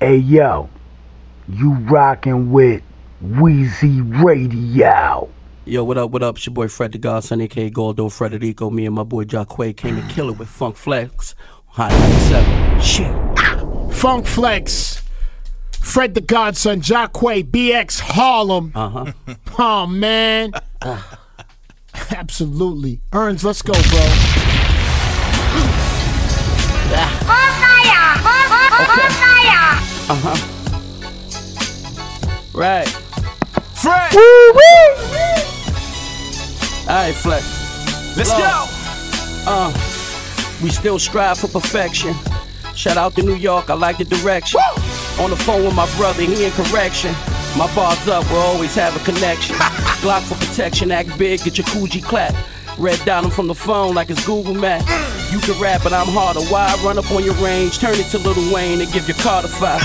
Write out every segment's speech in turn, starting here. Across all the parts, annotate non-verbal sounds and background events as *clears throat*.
Hey yo, you rocking with Wheezy Radio. Yo, what up, what up? It's your boy Fred the Godson, aka Goldo Frederico. Me and my boy Jaquae came to kill it with Funk Flex. Hot 97. Shit. Funk Flex, Fred the Godson, Jaquae, BX Harlem. *laughs* Uh huh. Oh man. *sighs* Absolutely. Earns, let's go, bro. Uh huh. Right. Fred! Alright, Flex. Let's go. Uh, we still strive for perfection. Shout out to New York, I like the direction. On the phone with my brother, he in correction. My bars up, we'll always have a connection. *laughs* Glock for protection, act big, get your Coogi clap. Red dot from the phone like it's Google Maps. You can rap, but I'm harder. Why I run up on your range, turn it to Lil Wayne and give your Carter five.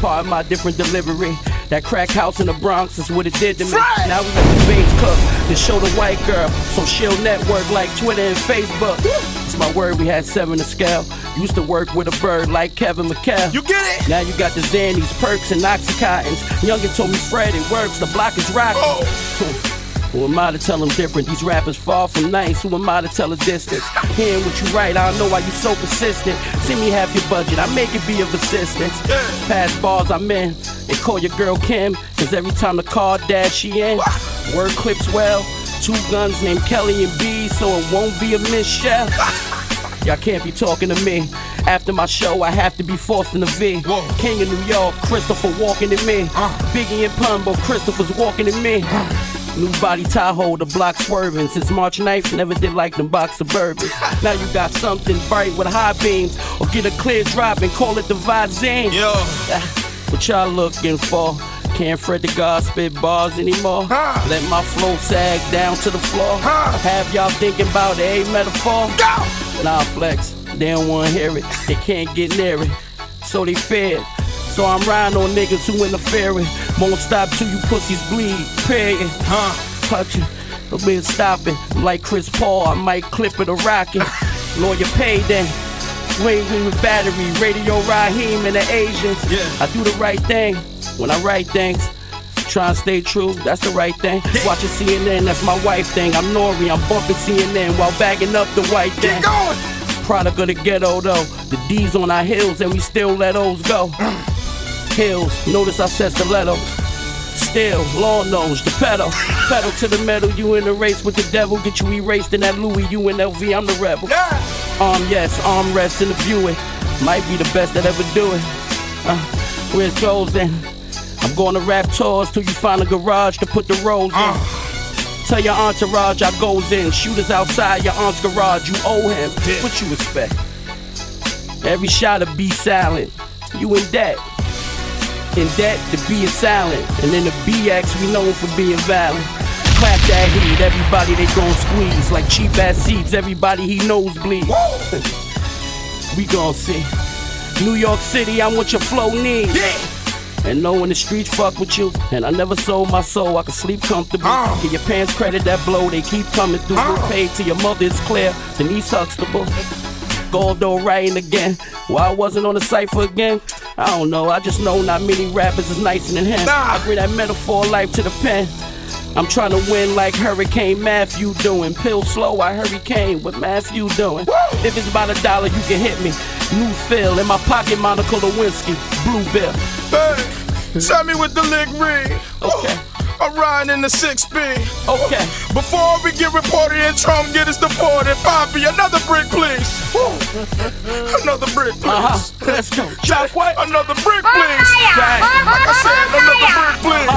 Part of my different delivery. That crack house in the Bronx is what it did to me. Now we let the bass cook to show the white girl. So she'll network like Twitter and Facebook. It's my word, we had seven to scale. Used to work with a bird like Kevin McHale. You get it? Now you got the Xannies, perks, and Oxycontins. Youngin told me, Fred, it works, the block is rocking. Oh. *laughs* Who am I to tell them different? These rappers far from nice. Who am I to tell a distance? Hearing what you write, I don't know why you so persistent. Send me half your budget, I make it be of assistance. Pass bars I'm in, they call your girl Kim. Cause every time the car dash she in, word clips well. Two guns named Kelly and B, so it won't be a miss shell. Y'all can't be talking to me. After my show, I have to be forced in the V. King of New York, Christopher Walken in me. Uh. Biggie and Pun, but Christopher's walking in me. Uh. New body Tahoe, the block swerving. Since March 9th, never did like them box suburban. *laughs* now you got something bright with high beams. Or get a clear drop and call it the Vizine. Yo. Ah, what y'all looking for? Can't Fred the God spit bars anymore. Huh. Let my flow sag down to the floor. Huh. Have y'all thinking about a metaphor? Nah, flex. They don't wanna hear it. They can't get near it. So they feared. So I'm riding on niggas who interfering. Won't stop till you pussies bleed. Period. Huh. It. No been stopping. Like Chris Paul. I might clip it or rock it. *laughs* Lawyer paid then. Wing me with battery, radio Raheem and the Asians. Yeah. I do the right thing when I write things. Try and stay true, that's the right thing. Watching CNN, that's my wife thing. I'm Nori, I'm bumping CNN while bagging up the white thing. Get going. Product of the ghetto though. The D's on our heels and we still let those go. Mm. Hills, notice I said stiletto. Still, long nose, the pedal. Pedal to the metal, you in a race with the devil. Get you erased in that Louis, you in LV, I'm the rebel. Yeah. Arm yes, arm rest in the Buick. Might be the best that ever do it. Uh, where's goes then? I'm going to rap tours till you find a garage to put the rolls in. Tell your entourage I goes in. Shooters outside your aunt's garage, you owe him. Yeah. What you expect? Every shot to be silent. You in debt. In debt, to B is silent. And then the BX, we known for being violent. Clap that heat, everybody they gon' squeeze. Like cheap ass seats, everybody he knows bleed. we gon' see. New York City, I want your flow needs. Yeah. And knowing the streets fuck with you. And I never sold my soul, I can sleep comfortably. Uh. Get your pants credit that blow, they keep coming through. Uh. Paid to your mother is clear. Denise Huxtable. Goldo writing again. Why I wasn't on the cipher again? I don't know. I just know not many rappers is nicer than him. Nah. I bring that metaphor life to the pen. I'm trying to win like Hurricane Matthew doing. Pill slow, I hurricane. What Matthew doing? If it's about a dollar, you can hit me. New fill in my pocket, Monica Lewinsky. Blue bill. Hey, tell me with the lick ring. Okay. I'm riding in the 6B. Okay. Before we get reported and Trump get us deported, Poppy, another brick, please. Another brick, please. Uh huh. Let's go. Jack, what? Another brick, please. Right. Like I said, another brick, please.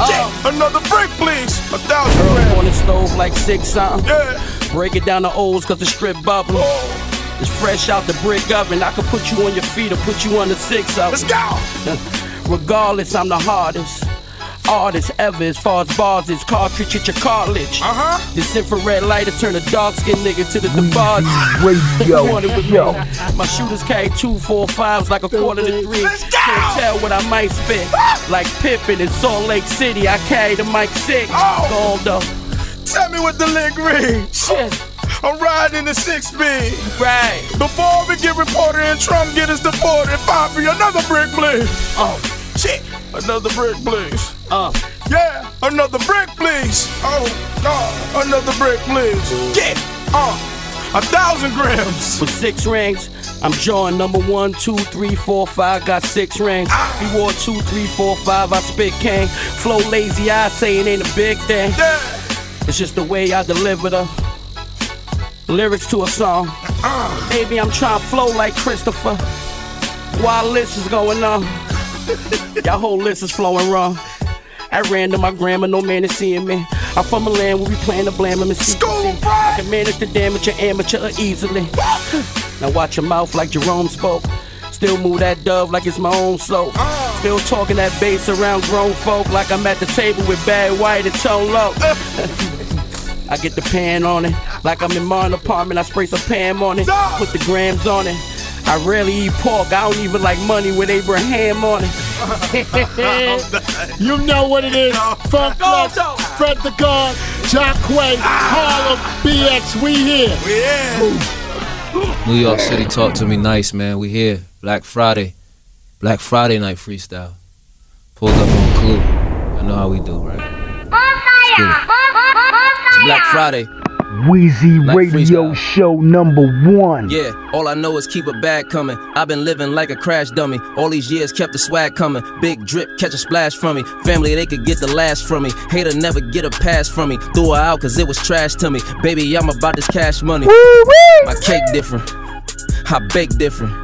Uh, Yeah, another brick, please. A thousand on grand. the stove like six something. Yeah. Break it down to O's cause the strip bubbling. Oh, It's fresh out the brick oven. I could put you on your feet or put you on the six of let's go. *laughs* Regardless, I'm the hardest artist ever as far as bars is. Cartridge at your cartilage. Uh huh. This infrared lighter turn a dark skinned nigga to the DeBarge. Radio Wanted with My shooters carry two, four, fives like a quarter to three. Let's go! Can't tell what I might spit. Like Pippen in Salt Lake City, I carry the mic sick. Oh! Gold though. Tell me what the lick ring. Shit. I'm riding in the six speed. Right. Before we get reported and Trump get us deported, Poppy, another brick, please. Oh, shit. Another brick, please. Uh. Yeah, another brick, please. Oh, no, another brick, please. Get, uh, a thousand grams. With six rings, I'm drawing number one, two, three, four, five. Got six rings. He wore two, three, four, five. I spit king. Flow lazy, I say it ain't a big thing. Yeah. It's just the way I deliver the lyrics to a song. Baby, I'm trying to flow like Christopher. While this is going on, *laughs* y'all whole list is flowing wrong. At random, my grandma, no man is seeing me. I'm from a land where we plan to blame him and see. School I can manage to damage your amateur easily. Now watch your mouth like Jerome spoke. Still move that dove like it's my own soul. Still talking that bass around grown folk like I'm at the table with bad white and tone low. *laughs* I get the pan on it. Like I'm in my apartment, I spray some Pam on it. Put the grams on it. I rarely eat pork. I don't even like money with Abraham on it. *laughs* You know what it is. Funk Flex, Go, go. Fred the God, John Quay, Harlem, BX, we here. Yeah. New York City, talk to me nice, man. We here. Black Friday. Black Friday night freestyle. Pulled up on Clue. I know how we do, right? Let's. It's Black Friday. Wheezy Like Radio freestyle. Show number one. Yeah, all I know is keep a bag coming. I've been living like a crash dummy. All these years kept the swag coming. Big drip, catch a splash from me. Family, they could get the last from me. Hater never get a pass from me. Threw her out cause it was trash to me. Baby, I'm about this cash money. My cake different. I bake different.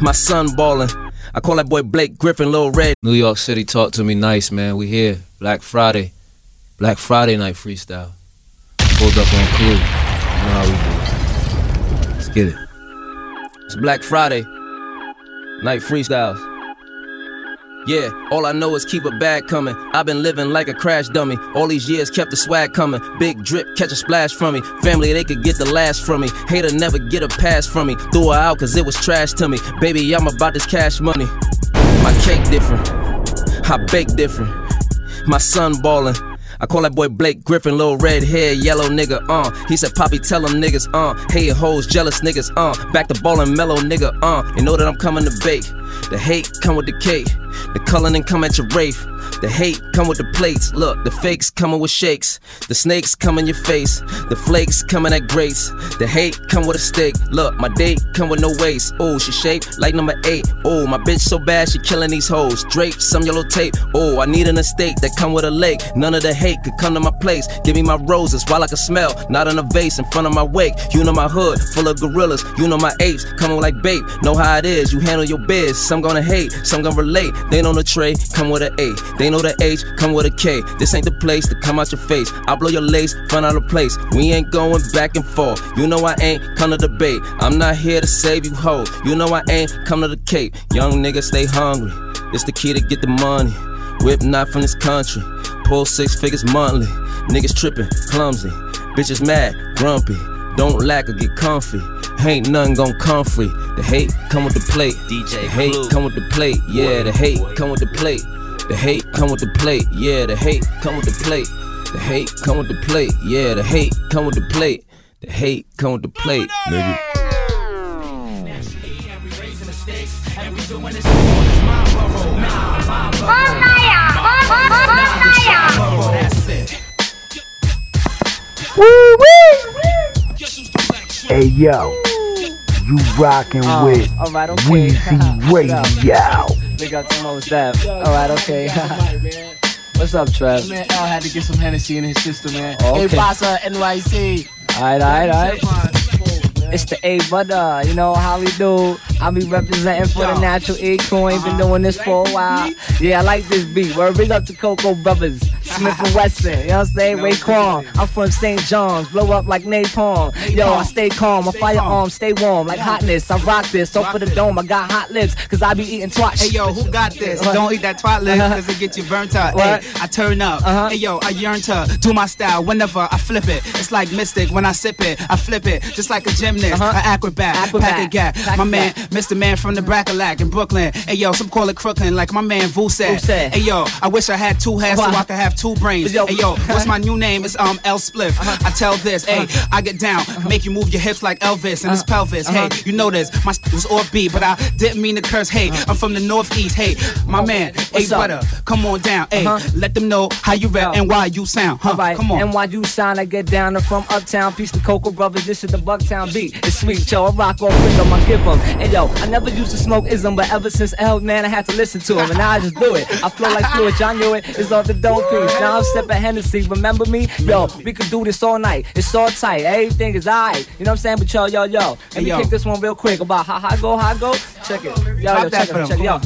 My son ballin'. I call that boy Blake Griffin, Lil Red. New York City, talk to me nice, man. We here. Black Friday. Black Friday night freestyle. Pulled up on Clue. You know how we do. Let's get it. It's Black Friday. Night freestyles. Yeah, all I know is keep a bag coming. I've been living like a crash dummy. All these years kept the swag coming. Big drip, catch a splash from me. Family, they could get the last from me. Hater never get a pass from me. Threw her out cause it was trash to me. Baby, I'm about this cash money. My cake different. I bake different. My son ballin'. I call that boy Blake Griffin, little red hair, yellow nigga, uh. He said, Poppy, tell them niggas, uh. Hey, hoes, jealous niggas, uh. Back to ballin' mellow, nigga, uh. You know that I'm coming to bake. The hate come with the cake. The cullin' come at your wraith. The hate come with the plates. Look, the fakes coming with shakes. The snakes come in your face. The flakes coming at grace. The hate come with a steak. Look, my date come with no waist. Oh, she shaped like number eight. Oh, my bitch so bad she killing these hoes. Drape some yellow tape. Oh, I need an estate that come with a lake. None of the hate could come to my place. Give me my roses while I can smell. Not in a vase in front of my wake. You know my hood full of gorillas. You know my apes coming like babe. Know how it is. You handle your biz. Some gonna hate, some gonna relate. They know the tray come with an A. They know the H come with a K. This ain't the place to come out your face. I blow your lace, find out a place. We ain't going back and forth. You know I ain't come to debate. I'm not here to save you hoes. You know I ain't come to the Cape. Young niggas stay hungry. It's the key to get the money. Whip not from this country. Pull six figures monthly. Niggas tripping, clumsy. Bitches mad, grumpy. Don't lack or get comfy. Ain't nothing gon' come free. The hate come with the plate. DJ the hate come with the plate. Yeah, the hate come with the plate. The hate come with the plate. Yeah, the hate come with the plate. The hate come with the plate. Yeah, the hate come with the plate. The hate come with the plate, nigga. Hey yo, you rockin' Oh, with alright, okay. Wheezy *laughs* What up? Radio. Big up to Mos Def. Alright, okay. *laughs* What's up, Trev? Man, L had to get some Hennessy in his system, man. Oh, Hey, okay. Pasa, NYC. Alright, alright, alright. It's the A brother, you know how we do. I be representing for the natural crew. Ain't been uh-huh. doing this for a while. Yeah, I like this beat. Word big up to Coco Brothers, Smith and Wesson. You know what I'm saying? Raekwon. I'm from St. John's, blow up like napalm. Yo, I stay calm, my firearms stay warm like hotness. I rock this, so for the dome, I got hot lips, cause I be eating twat. Hey, yo, who got this? Don't eat that twat *laughs* lip, cause it get you burnt up. Hey, I turn up. Uh-huh. Hey, yo, I yearn to do my style whenever I flip it. It's like Mystic when I sip it. I flip it, just like a gymnast, Uh-huh. an acrobat, Acrobat. pack a gap. Pack My man. Mr. Man from the Bracalac in Brooklyn. Hey, yo, some call it Crooklyn, like my man Vu said. Hey, yo, I wish I had two hairs so? I could have have two brains. Yo. Hey yo, what's my new name? It's um L Spliff. Uh-huh. I tell this, hey, uh-huh. I get down, uh-huh. make you move your hips like Elvis and his pelvis. Hey, you know this, my sh- was off beat, but I didn't mean to curse. Hey, I'm from the northeast. Hey, my oh, man, hey brother, come on down. Hey, Uh-huh. let them know how you rap and why you sound. Huh? Alright, Come on. and why you sign, I get down. I'm from Uptown, peace to Cocoa Brothers. This is the Bucktown beat. It's sweet, yo. I rock off rhythm, I give 'em. And yo, I never used to smoke ism, but ever since L, man, I had to listen to him. And now I just do it. I flow like fluid, y'all knew it. It's off the dope Now I'm sipping Hennessy. Remember me? Yo, we could do this all night. It's all tight. Everything is alright. You know what I'm saying? But yo, yo, yo. Let Hey, me yo. kick this one real quick about how I go, how I go. Check it. Yo, yo, check it. them. Check it. Yo.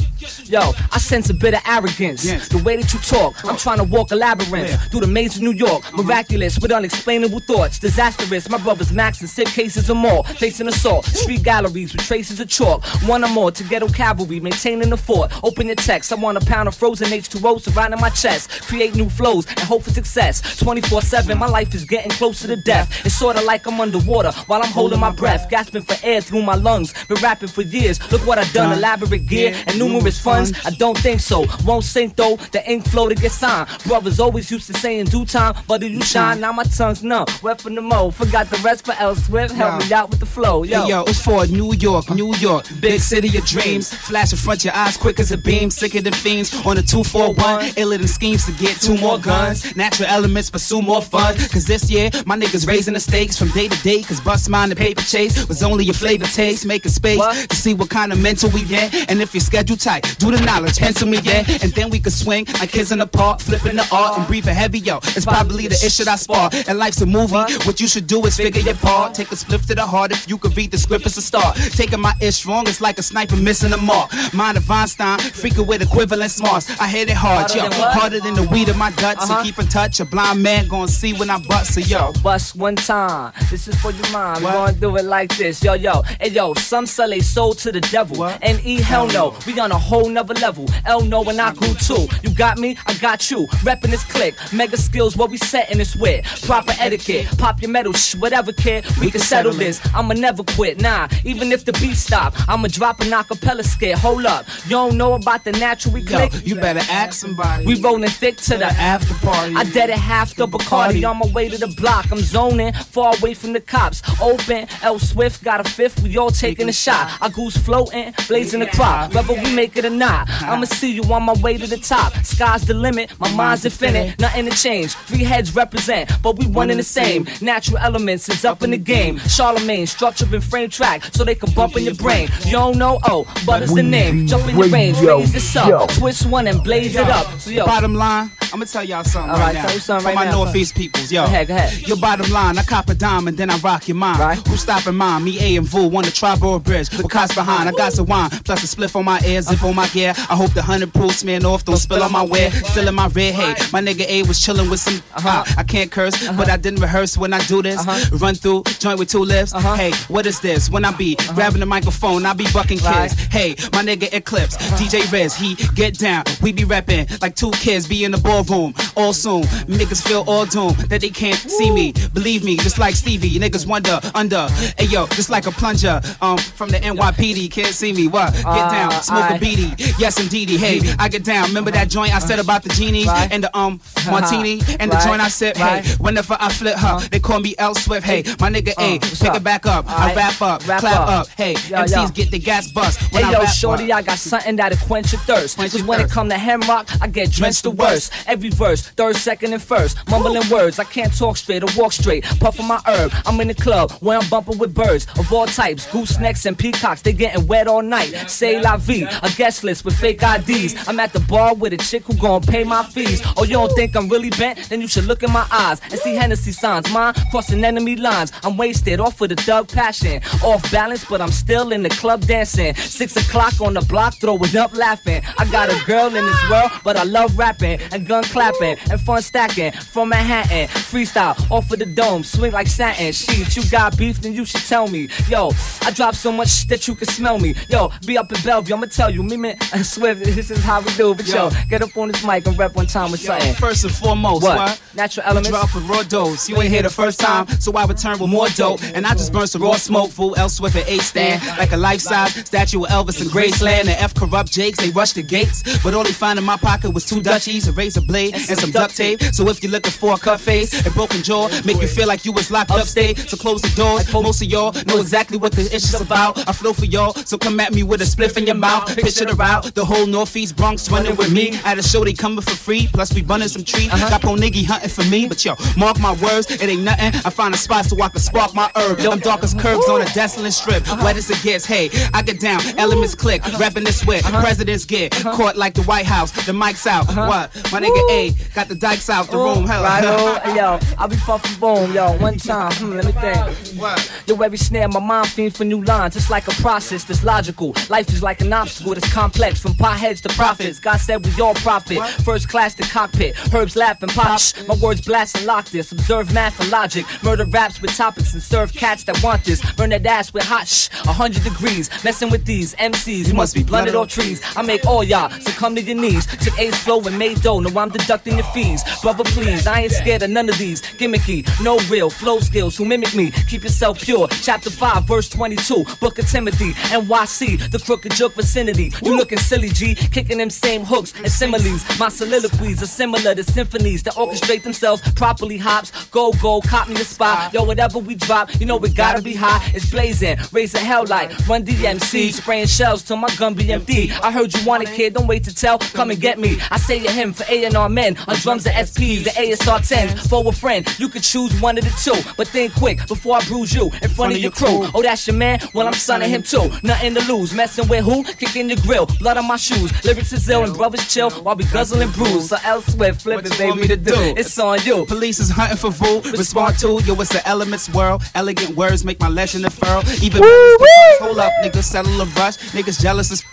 Yo, I sense a bit of arrogance. Yes. The way that you talk, I'm trying to walk a labyrinth Yeah. through the maze of New York. Mm-hmm. Miraculous with unexplainable thoughts. Disastrous. My brothers Max and Sip cases or more. Facing assault. Street galleries with traces of chalk. One or more to ghetto cavalry. Maintaining the fort. Open your text. I want a pound of frozen H2O surrounding my chest. Create new flows and hope for success. 24 7. My life is getting closer to death. It's sorta like I'm underwater while I'm holding my breath. Gasping for air through my lungs. Been rapping for years. Look what I've done. Elaborate gear and numerous funds. I don't think so. Won't sink though. The ink flow to get signed. Brothers always used to say in due time, but do you shine? Now my tongue's numb. Wet from the mo. Forgot the rest for L Swift. Help me out with the flow. Yo. Hey, yo, it's for New York, New York, big city of dreams. Flash in front your eyes quick as a beam, sicker than fiends on a 241. Iller than schemes to get two more guns. Natural elements pursue more fun. Cause this year, my niggas raising the stakes from day to day. Cause bust mine the paper chase was only a flavor taste. Make a space What? to see what kind of mental we get. And if your schedule tight, do the knowledge, pencil me, yeah. And then we could swing like kids in the park, flipping the art and breathing heavy, yo. It's probably the issue I spar. And life's a movie. What you should do is figure your part. Take a spliff to the heart if you could read the script, it's a start. Taking my ish wrong, it's like a sniper missing a mark. Mind of Einstein, freaking with equivalent smarts. I hit it hard, yo. Harder than the weed of my guts. Uh-huh. And keep in touch, a blind man gonna see when I bust, so yo. Bust one time. This is for your mind. We gonna do it like this. Yo, yo. Hey, yo. Some sell they soul to the devil. What? And E, hell no. We on a whole nother level. L no, and I grew too. You got me? I got you. Reppin' this click. Mega skills, what we setting this with. Proper etiquette. Pop your metal, shh, whatever, kid. We, can settle this. I'ma never quit. Nah, even if the beat stop, I'ma drop an acapella skit. Hold up. You don't know about the natural we Yo, click? you better ask somebody. We rolling thick to the after party. I dead at half the Bacardi on my way to the block. I'm zoning, far away from the cops. Open, L Swift got a fifth. We all taking a shot. I goose floating, blazing the crop. Whether we make it or not, uh-huh. I'ma see you on my way to the top. Sky's the limit, my mind's infinite, nothing to change. Three heads represent, but we one in the same. Natural elements is up in the game. Charlemagne, structure and frame track, so they can bump in your brain. You don't know, oh, but it's the name. Jump in your range, raise this up, twist one and blaze it up. So yo, Bottom line, I'm gonna tell y'all something All right, right, now. tell you something right For my now, Northeast peoples, yo. Go ahead, go ahead. Your bottom line, I cop a dime and then I rock your mind. Right. Who's stopping mine? Me, A, and Vu, one the Triborough Bridge. With cops behind, I got some wine. Plus a spliff on my ear, zip on my gear. I hope the hundred proof smearing off, don't spill on my wear. Still in my red, hey. My nigga A was chilling with some. Uh-huh. I can't curse, but I didn't rehearse when I do this. Uh-huh. Run through, joint with two lips. Uh-huh. Hey, what is this? When I be grabbing the microphone, I be bucking kids. Hey, my nigga Eclipse, DJ Rez, he get down. We be rapping like two kids be in the ballroom. All soon, niggas feel all doomed that they can't see me. Believe me, just like Stevie, you niggas wonder under. Hey yo, just like a plunger um from the NYPD, can't see me. What? Get down, Uh, smoke a beady. Yes indeedy. Hey, I get down. Remember that joint I said about the genie and the um martini and the joint I said. Hey, whenever I flip her, they call me L Swift. Hey, my nigga A, Uh, pick up? it back up. I wrap up, clap up. Hey, MCs get the gas bust when Hey yo, shorty? I got something that'll quench your thirst. Cause when it come to hemrock, I get drenched the worst. Every verse, third, second, and first. Mumbling words, I can't talk straight or walk straight. Puffing my herb, I'm in the club where I'm bumping with birds of all types. Goosenecks and peacocks, they getting wet all night. Say la vie, a guest list with fake IDs. I'm at the bar with a chick who gon' pay my fees. Oh, you don't think I'm really bent? Then you should look in my eyes and see Hennessy signs. Mine crossing enemy lines. I'm wasted off of the thug passion. Off balance, but I'm still in the club dancing. Six o'clock on the block, throwing up laughing. I got a girl in this world, but I love rapping and gun clapping and fun stacking from Manhattan. Freestyle off of the dome, swing like satin. Shit, you got beef, then you should tell me. Yo, I drop so much that you can smell me. Yo, be up in Bellevue, I'ma tell you. Me, man, and Swift, *laughs* this is how we do. But yo, Yo. get up on this mic and rap one time with something. first and foremost, What? Natural elements. drop with raw dose. You ain't here the first time, so I return with more dope. And I just burn some raw smoke, fool. L Swift at A stand, like a life size statue of Elvis in Graceland. The F corrupt Jakes, they rushed the gates, but all they found in my pocket was two Dutchies, a razor blade and some duct tape. So if you're looking for a cut face and broken jaw, make you feel like you was locked up upstate. So close the doors. Most of y'all know exactly what the issue's about. I flow for y'all, so come at me with a spliff in your mouth. Picture the route, the whole Northeast Bronx running with me. At a show they coming for free, plus we running some tree. Got Pro Niggy hunting for me, but yo, mark my words, it ain't nothing. I find a spot so I can spark my herb. I'm dark as curbs on a desolate strip. Wet as it gets, hey, I get down, elements click, rapping this wit. Presidents get caught like the White House, the mic's out. What? My nigga A got the dikes out the room. Hell, Right on, *laughs* yo, I'll be fucking boom, yo, one time, hmm, let me think. What? Yo, every snare, my mind fiends for new lines. It's like a process that's logical. Life is like an obstacle that's complex, from potheads to prophets. God said we all profit. First class to cockpit, herbs laughing, pop. My words blast and lock this. Observe math and logic. Murder raps with topics and serve cats that want this. Burn that ass with hot shh, a hundred degrees. Messing with these MCs, you must be blunted off trees. I make all y'all succumb to your knees. Took Ace flow and made dough. No, I'm deducting your fees. Brother, please, I ain't scared of none of these. Gimmicky, no real flow skills who mimic me. Keep yourself pure. Chapter 5, verse 22. Book of Timothy, NYC, the crooked joke vicinity. You looking silly, G, kicking them same hooks and similes. My soliloquies are similar to symphonies that orchestrate themselves properly. Hops, go, go, cop me the spot. Yo, whatever we drop, you know we gotta be hot. It's blazing, raising hell like run DMC, spraying shells till my gun be empty. I heard you want it, kid, don't wait to tell. Come and get me. I say to him for A&R men Our drums and SPs, the ASR 10s. For a friend, you could choose one of the two, but think quick before I bruise you in front of your crew. Oh, that's your man? Well, I'm sonning him too. Nothing to lose. Messing with who? Kicking your grill. Blood on my shoes. Lyrics is ill and brothers chill while we guzzling brews. So elsewhere, flip it, baby, to do. It's on you. Police is hunting for Vu. Respond to yo, it's the elements world. Elegant words make my legend unfurl. Even better is the bus. hold up, niggas settle a rush. Niggas jealous as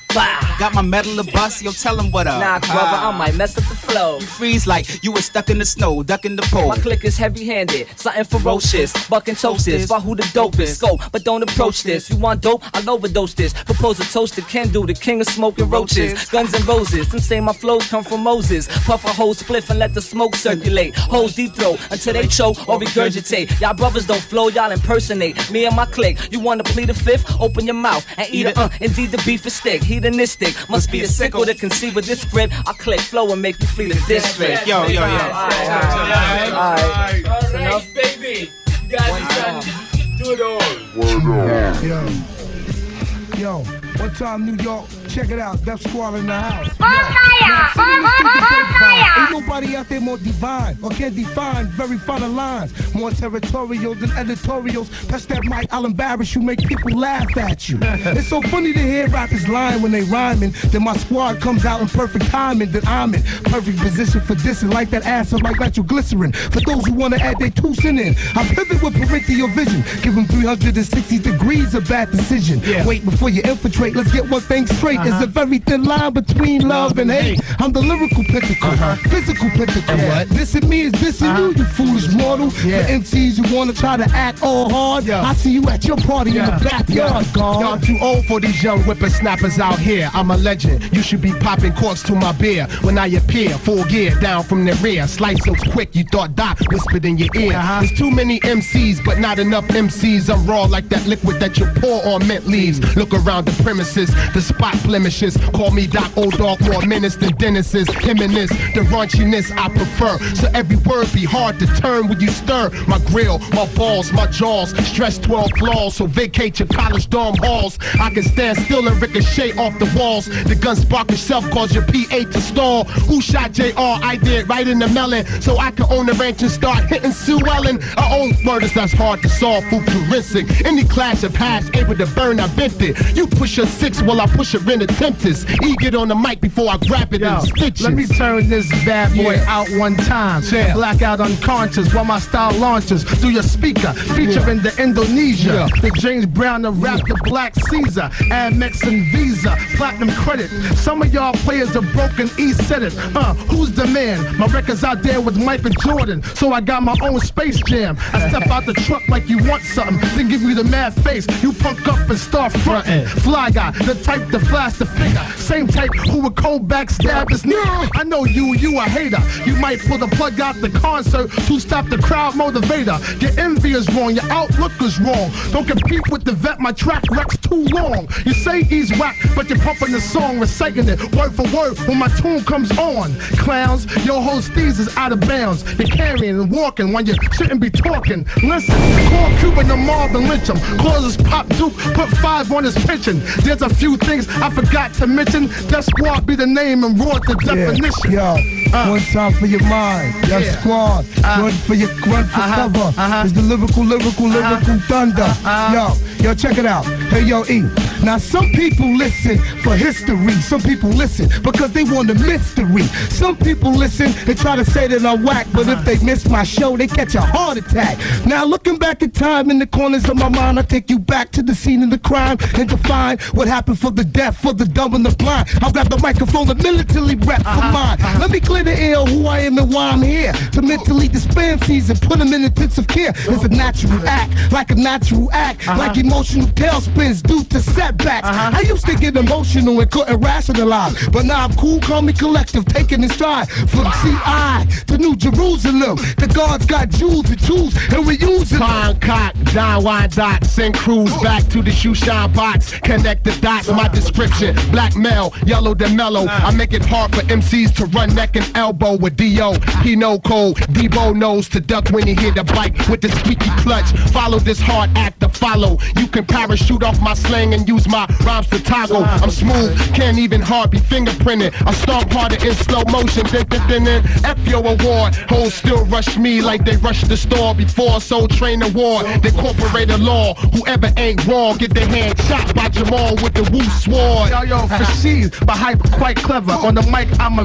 got my medal to bust. Yo, tell 'em what up. Nah, brother, I might mess up the flow. You freeze like you were stuck in the snow, ducking the pole. My click is heavy handed, something ferocious. Bucking toasters, for who the dope is. Scope, but don't approach this. You want dope? I'll overdose this. Propose a toast to Ken do, the king of smoking roaches. Guns and roses, some say my flows come from Moses. Puff a whole spliff and let the smoke circulate. Hoes deep throat until they choke or regurgitate. Y'all brothers don't flow, y'all impersonate. Me and my clique, you wanna plead the fifth? Open your mouth and eat it. Uh, indeed, the beef is thick. Hedonistic, must be a sickle to conceive of this script. I click flow and make you flee the district. Yo, yo, yo. Alright. Alright, baby. You guys do it all. Yo. Yo, one time New York, check it out, Def Squad in the house. Ain't nobody out there more divine or can define very fine lines. More territorial than editorials. Touch that mic, I'll embarrass you, make people laugh at you. *laughs* It's so funny to hear rappers lying when they rhyming. Then my squad comes out in perfect timing. Then I'm in perfect position for dissing like that ass of like nitroglycerin. For those who wanna add their two cent in, I pivot with parental vision. Give them 360 degrees of bad decision. Yeah. Wait before you infiltrate. Let's get one thing straight. There's a uh-huh. very thin line between love and hate. I'm the lyrical pinnacle, uh-huh. physical pinnacle. Dissing me is dissing you, uh-huh. you foolish mortal. The MCs you wanna try to act all hard, I see you at your party in the backyard, Y'all too old for these young whippersnappers out here. I'm a legend. You should be popping corks to my beer when I appear. Full gear down from the rear. Slice so quick you thought Doc whispered in your ear. There's too many MCs, but not enough MCs. I'm raw like that liquid that you pour on mint leaves. Look around the premises, the spot blemishes. Call me Doc Old Dog, more menace than Dennis's. Him and this, the raunchiness I prefer. So every word be hard to turn when you stir. My grill, my balls, my jaws. Stress 12 flaws, so vacate your college dorm halls. I can stand still and ricochet off the walls. The gun spark itself cause your P8 to stall. Who shot JR? I did right in the melon. So I can own the ranch and start hitting Sue Ellen. Uh oh, I own murders that's hard to solve. Food forensic. Any clash of hash able to burn, I bent it. You push a six while I push a rent attempters. E get on the mic before I grab it Yo, and stitches. let me turn this bad boy Yeah. out one time. Yeah. Blackout unconscious while my style launches through your speaker. Featuring the Indonesia. The James Brown, the rap, the Black Caesar. Amex and Visa. Platinum credit. Some of y'all players are broken E said it. Uh, who's the man? My record's out there with Michael Jordan. So I got my own Space Jam. I step out the truck like you want something. Then give you the mad face. You punk up and start fronting. Fly the type to flash the figure. Same type who would cold backstab his nigga. I know you, you a hater. You might pull the plug out the concert to stop the crowd motivator. Your envy is wrong, your outlook is wrong. Don't compete with the vet, my track record's too long. You say he's whack, but you're pumping the song, reciting it word for word when my tune comes on. Clowns, your whole steez is out of bounds. You're carrying and walking when you shouldn't be talking. Listen, call Cuban and lynch him. Causes Pop Duke, put five on his pension. There's a few things I forgot to mention. Def Squad be the name and raw the definition. Yo, one time for your mind. Yo, Yeah. squad. Run for your run for Uh-huh, cover. uh-huh. It's the lyrical, lyrical, lyrical thunder. Uh-huh. Yo, yo, check it out. Hey, yo, E. Now, some people listen for history. Some people listen because they want a mystery. Some people listen and try to say that I'm whack, but if they miss my show, they catch a heart attack. Now, looking back at time in the corners of my mind, I take you back to the scene of the crime and define what happened for the deaf, for the dumb and the blind. I'll grab the microphone and militarily rap for uh-huh, mine. Uh-huh. Let me clear the air who I am and why I'm here. To mentally disband season, put them in intensive care. It's a natural act, like a natural act, uh-huh. like emotional tailspins due to setbacks. I used to get emotional and couldn't rationalize, but now I'm cool, calm, and collective, taking in stride from CI to New Jerusalem. The guards got jewels and tools, and we use them. Fine cock, Don Wine Dot, send crews back to the shoe shine box. Connect the dots, my description. Black male, yellow than mellow. I make it hard for MCs to run neck and elbow with D.O. He know code. Debo knows to duck when he hear the bike with the squeaky clutch. Follow this hard act to follow. You can parachute off my slang and use my rhymes to toggle. I'm smooth, can't even hard be fingerprinted. I stomp harder in slow motion. F your award. Hoes still rush me like they rushed the store before Soul Train Award. They incorporate a law. Whoever ain't wrong, get their hand shot by Jamal with the woo sword. Yo, yo, for she's, but hype quite clever. On the mic, I'm a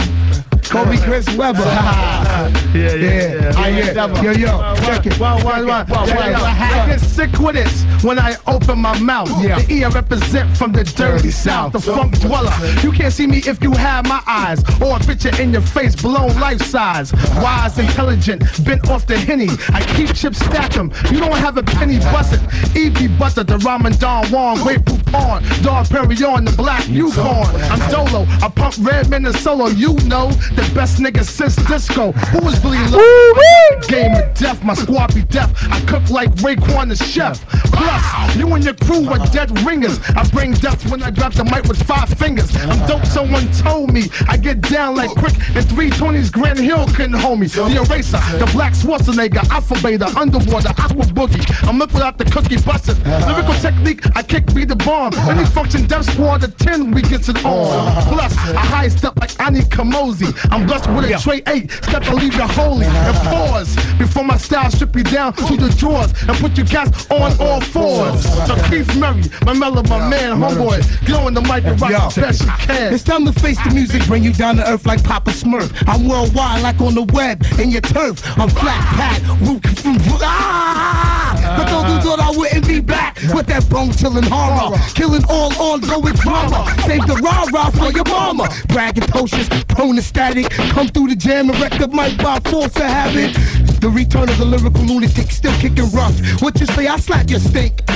Kobe Chris Webber. *laughs* yeah, yeah, yeah. I yeah. never. Yo, yo, check it. Yeah, why, yeah, why? I get sick with this when I open my mouth. Yeah. The E I represent from the dirty south, the funk dweller. You can't see me if you have my eyes or a picture in your face blown life size. Wise, intelligent, bent off the henny. I keep chips stack 'em. You don't have a penny busted. E.P. Buster, the ramen Don Juan, Grey Poupon, Dom Perignon, the Black Yukon. I'm Dolo, I pump red men and solo. You know the best nigga since disco. Who is really low? Game of death, my squad be deaf. I cook like Raekwon the chef. Plus, you and your crew are dead ringers. I bring death when I drop the mic with five fingers. I'm dope, someone told me. I get down like quick, and 320s Grand Hill couldn't hold me. The eraser, the black Schwarzenegger, Alpha Beta, Underwater, Aqua Boogie. I'm looking out the cookie busted. Lyrical technique, I kick be the bomb. Any *laughs* function, Def Squad, the 10, we gets it on. *laughs* Plus, I high step like Ani Kamosi. I'm blessed with a tray 8, step to leave you holy. And pause before my style strip you down to the drawers and put your cats on all fours. So Keith Murray, my mellow, my man, homeboy, get on the mic and rock the best you can. It's time to face the music, bring you down to earth like Papa Smurf. I'm worldwide like on the web in your turf. I'm flat pack, root from ah! But those who thought I wouldn't be back with that bone chilling horror, killing all ongoing drama. Save the rah rah for your mama. Braggadocious, prone to static, come through the jam and wreck the mic by force of habit. The return of the lyrical lunatic, still kicking rough. What you say? I slap your stink. *laughs*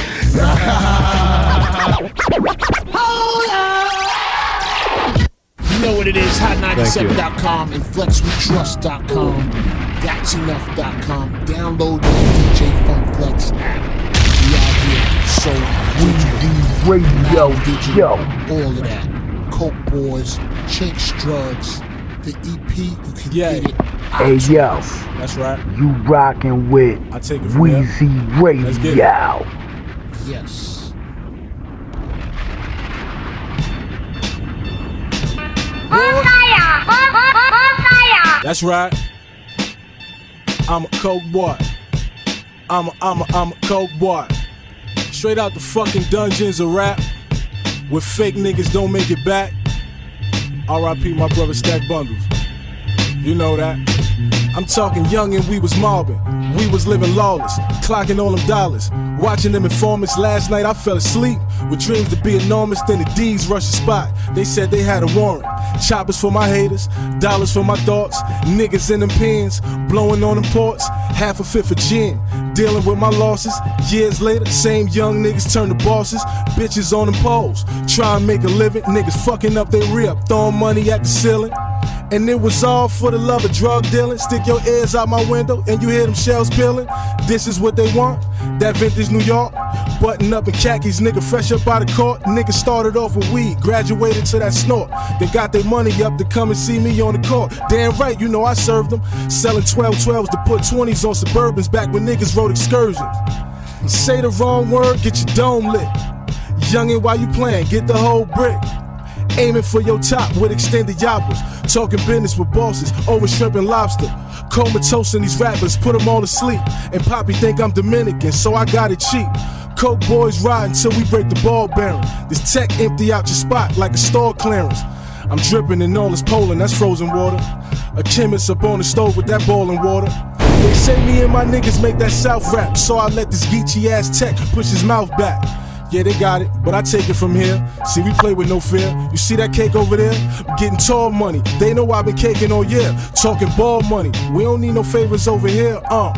Hold up. You know what it is, hot97.com and flexwetrust.com. That's enough.com. Download the DJ Funk Flex app. We out here, so digital. Radio Now digital, All of that. Coke Boys, Chinx Drugz, the EP, you can Yeah. get it. Hey yo, That's right. you rockin' with I take it from there. Weezy Let's get it. Radio. Yes. That's right. I'm a coke boy. I'm a, I'm a, I'm a coke boy. Straight out the fucking dungeons of rap. Where fake niggas don't make it back. R.I.P. my brother Stack Bundles. You know that. I'm talking young and we was mobbing. We was living lawless, clocking all them dollars. Watching them informants last night, I fell asleep with dreams to be enormous. Then the D's rushed the spot. They said they had a warrant. Choppers for my haters, dollars for my thoughts. Niggas in them pens, blowing on them ports. Half a fifth of gin, dealing with my losses. Years later, same young niggas turn to bosses. Bitches on them poles, try and make a living. Niggas fucking up their rip, throwing money at the ceiling. And it was all for the love of drug dealing. Stick your ears out my window and you hear them shells peeling. This is what they want. That vintage New York. Button up in khakis, nigga fresh up out of court. Nigga started off with weed, graduated to that snort. They got their money up to come and see me on the court. Damn right, you know I served them. Selling 12 12s to put 20s on Suburbans back when niggas rode excursions. Say the wrong word, get your dome lit. Youngin', while you playing, get the whole brick. Aiming for your top with extended yappers. Talking business with bosses over shrimp and lobster. Comatose in these rappers, put them all to sleep. And Poppy think I'm Dominican, so I got it cheap. Coke boys ride until we break the ball bearing. This tech empty out your spot like a store clearance. I'm dripping in all this Poland, that's frozen water. A chemist up on the stove with that boiling water. They say me and my niggas make that South rap, so I let this geeky ass tech push his mouth back. Yeah, they got it, but I take it from here. See, we play with no fear. You see that cake over there? I'm getting tall money. They know I've been caking all year. Talking ball money. We don't need no favors over here. Uh.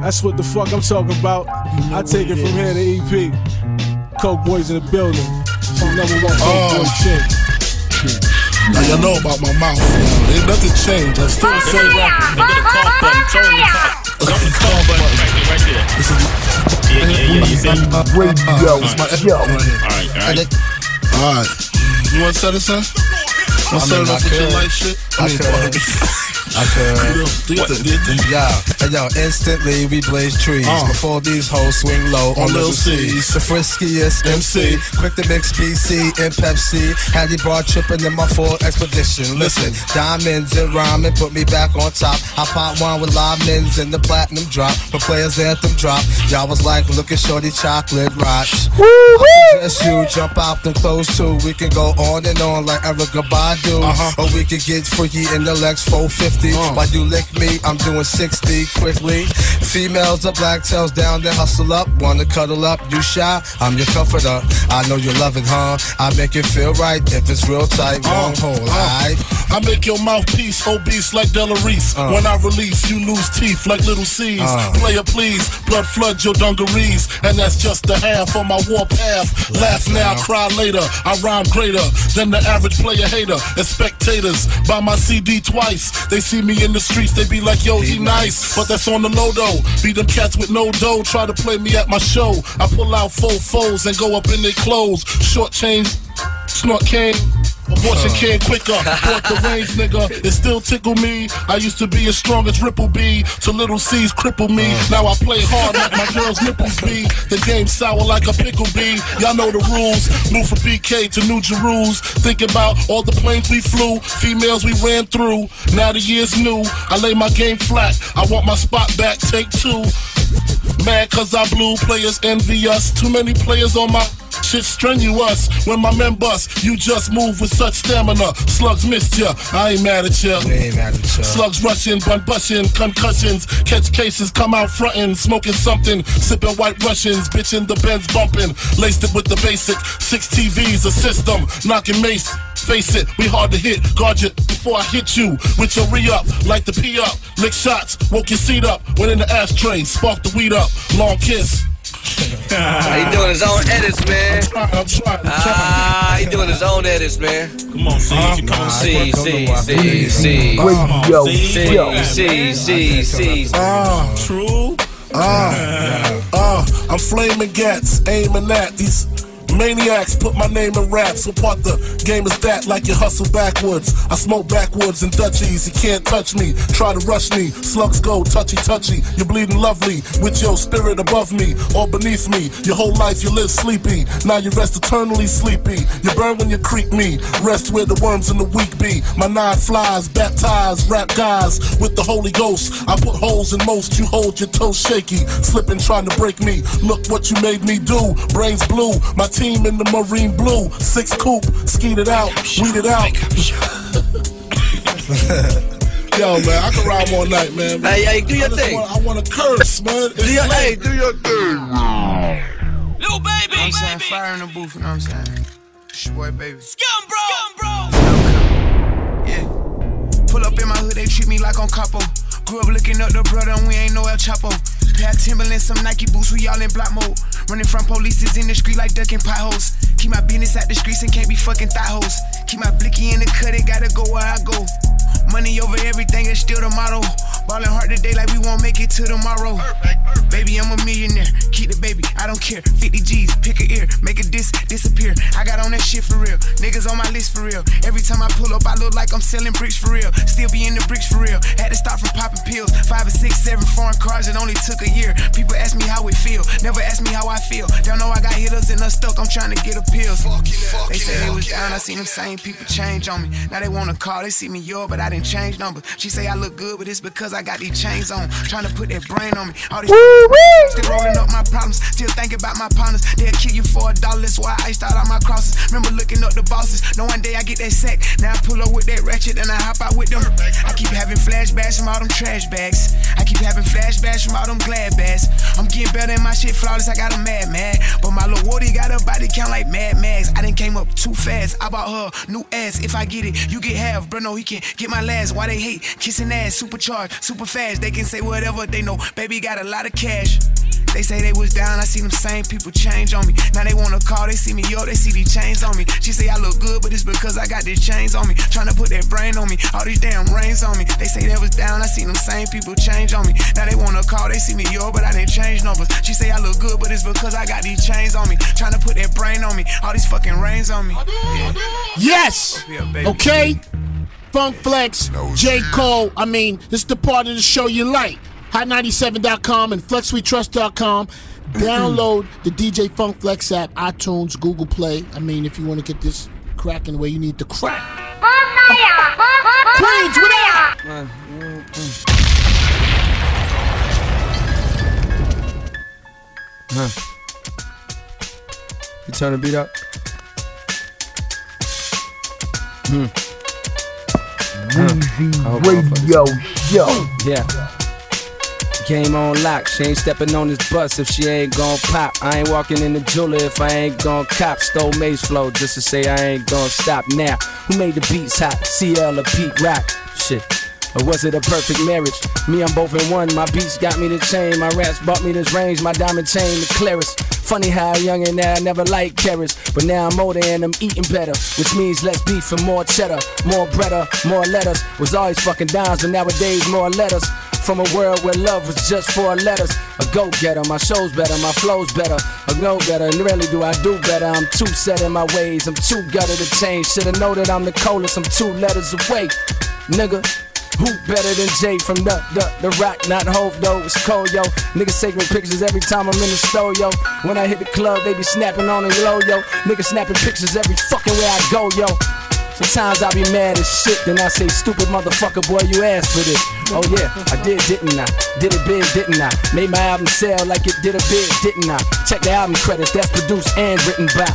That's what the fuck I'm talking about. I take it from here to EP. Coke boys in the building. Number one Coke boy chick. Now y'all know about my mouth. Ain't nothing changed. I'm still the same rapper. Hit the cough button. Turn the cough. Jump the cough button right there, right there. This is Yeah, yeah, yeah. You? Radio, yo. All right, all right. Alright. You want to set it, son? Want to set mean, up I with your could. light shit? I could. I could. *laughs* Do your thing, do your thing. Yeah, and yo, instantly we blaze trees Uh. before these hoes swing low on On Lil Lil Cease. Cease. The friskiest MC, quick to mix BC and Pepsi. Had he brought tripping in my full expedition. Listen, diamonds and rhyming put me back on top. I pop one with live mins in the platinum drop. When players anthem drop, y'all was like, look at shorty chocolate rocks. I suggest you jump out them clothes too. We can go on and on like Badu. Uh-huh. Or we could get freaky in the Lex 450. Uh. While you lick me, I'm doing 60 quickly. Females are black tails down, then hustle up. Wanna cuddle up, you shy? I'm your comforter. I know you love it, huh? I make it feel right if it's real tight. Long hole, alright? I make your mouthpiece obese like Della Reese. Uh. When I release, you lose teeth like little Cease. Uh. Player, please, blood flood your dungarees. And that's just the half on my warpath. Laugh now, cry later. I rhyme greater than the average player hater. And spectators buy my CD twice. They see me in the streets, they be like, yo, he nice. But that's on the low though. Be them cats with no dough, try to play me at my show. I pull out four foes and go up in their clothes. Short change, snort cane. Abortion came quicker, *laughs* bought the range, nigga. It still tickle me. I used to be as strong as Ripple B, to little Cease cripple me. Mm. Now I play hard like my girl's nipples be. The game sour like a pickle bee. Y'all know the rules. Move from BK to New Jerusalem. Think about all the planes we flew, females we ran through. Now the year's new. I lay my game flat. I want my spot back. Take two. Mad cause I blew, players envy us. Too many players on my shit strenuous. When my men bust, you just move with such stamina. Slugs missed ya, I ain't mad at ya. ain't mad at ya. Slugs rushing, bun bushing, concussions, catch cases, come out frontin', smoking something, sipping white Russians, bitchin' the Benz bumping, laced it with the basic. Six TVs, a system, knocking mace. Face it, we hard to hit. Guard you before I hit you with your re up, like the P up. Lick shots, woke your seat up. Went in the ashtray, spark the weed up. Long kiss. He doing his own edits, man. I'm trying. Ah, he doing his own edits, man. Come on, see, you come on. See, see, see, see. Radio, See, yo. see, see, see. Ah, true. Ah, ah, I'm flaming gats, aiming at these maniacs. Put my name in raps. What part the game is that? Like you hustle backwards. I smoke backwards and Dutchies. You can't touch me. Try to rush me. Slugs go touchy touchy. You're bleeding lovely with your spirit above me or beneath me. Your whole life you live sleepy. Now you rest eternally sleepy. You burn when you creep me. Rest where the worms and the weak be. My nine flies, baptized, rap guys with the Holy Ghost. I put holes in most. You hold your toes shaky. Slipping, trying to break me. Look what you made me do. Brains blue. My in the marine blue. Six coupe. Skeet it out. Weed it out. *laughs* Yo, man, I can rhyme all night, man. Hey, hey, do your I thing. wanna- I want to curse, man. Do your, hey, do your thing. Little baby. I'm saying fire in the booth, you know what I'm saying? It's your boy, baby. Scum bro. Scum bro. Yeah. Pull up in my hood, they treat me like on capo. Grew up looking up the brother, and we ain't no El Chapo. Pair of Timberlands, some Nike boots, we all in block mode. Running from police is in the street like ducking potholes. Keep my business at the streets and can't be fucking thought hoes. Keep my blicky in the cut, it gotta go where I go. Money over everything is still the motto. Ballin' hard today like we won't make it to tomorrow. Baby, I'm a millionaire. Keep the baby, I don't care. 50 G's, pick a ear, make a dis disappear. I got on that shit for real. Niggas on my list for real. Every time I pull up, I look like I'm selling bricks for real. Still be in the bricks for real. Had to stop from popping pills. Five or six, seven foreign cars, it only took a year. People ask me how it feel, never ask me how I feel. Don't know I got hitters and I'm stuck, I'm trying to get a pills. They say they was down, I seen them same people change on me. Now they wanna call, they see me yo, but I didn't change numbers. She say I look good, but it's because I got these chains on. Trying to put that brain on me. All these *laughs* still rolling up my problems, still thinking about my partners. They'll kill you for a dollar, that's why I iced out all my crosses. Remember looking up the bosses, know one day I get that sack. Now I pull up with that ratchet and I hop out with them. I keep having flashbacks from all them trash bags. I keep having flashbacks from all them glad bags. I'm getting better in my shit flawless, I got a mad mad. But my little Woody got a body count like Mad Max. I done came up too fast. I bought her new ass. If I get it, you get half. Bro, no, he can get my last. Why they hate kissing ass, supercharged, super fast. They can say whatever they know. Baby got a lot of cash. They say they was down, I see them same people change on me. Now they wanna call, they see me, yo, they see these chains on me. She say I look good, but it's because I got these chains on me. Tryna put that brain on me, all these damn rings on me. They say they was down, I see them same people change on me. Now they wanna call, they see me, yo, but I didn't change numbers. She say I look good, but it's because I got these chains on me. Tryna put that brain on me, all these fucking rings on me. Yeah. Yes. Okay. Funk Flex, J. Cole. I mean, this is the part of the show you like. Hot97.com and FlexWeTrust.com. *clears throat* Download the DJ Funk Flex app, iTunes, Google Play. I mean, if you want to get this cracking the way you need to crack. Queens, what up? Huh. You turn the beat up? Hmm. Weezy Radio Show. Yeah. Game on lock, she ain't stepping on this bus if she ain't gon' pop. I ain't walking in the jeweler if I ain't gon' cop. Stole Mase Flow just to say I ain't gon' stop now. Who made the beats hot? CL or Pete Rock? Shit. Or was it a perfect marriage? Me, I'm both in one. My beats got me the chain. My raps bought me this range. My diamond chain, the clearest. Funny how young and I never liked carrots. But now I'm older and I'm eating better. Which means less beef and more cheddar. More breader, more letters. Was always fucking dimes, but nowadays more letters. From a world where love was just four letters. A go getter, my show's better, my flow's better. A go getter, and rarely do I do better. I'm too set in my ways, I'm too gutted to change. Shoulda know that I'm the coldest, I'm two letters away. Nigga, who better than Jay from the, the, the rock, not Hove though, it's cold, yo. Niggas take me pictures every time I'm in the store, yo. When I hit the club, they be snapping on the low, yo. Niggas snapping pictures every fucking way I go, yo. Sometimes I be mad as shit, then I say, stupid motherfucker, boy, you asked for this. Oh yeah, I did, didn't I? Did it big, didn't I? Made my album sell like it did a big, didn't I? Check the album credits, that's produced and written by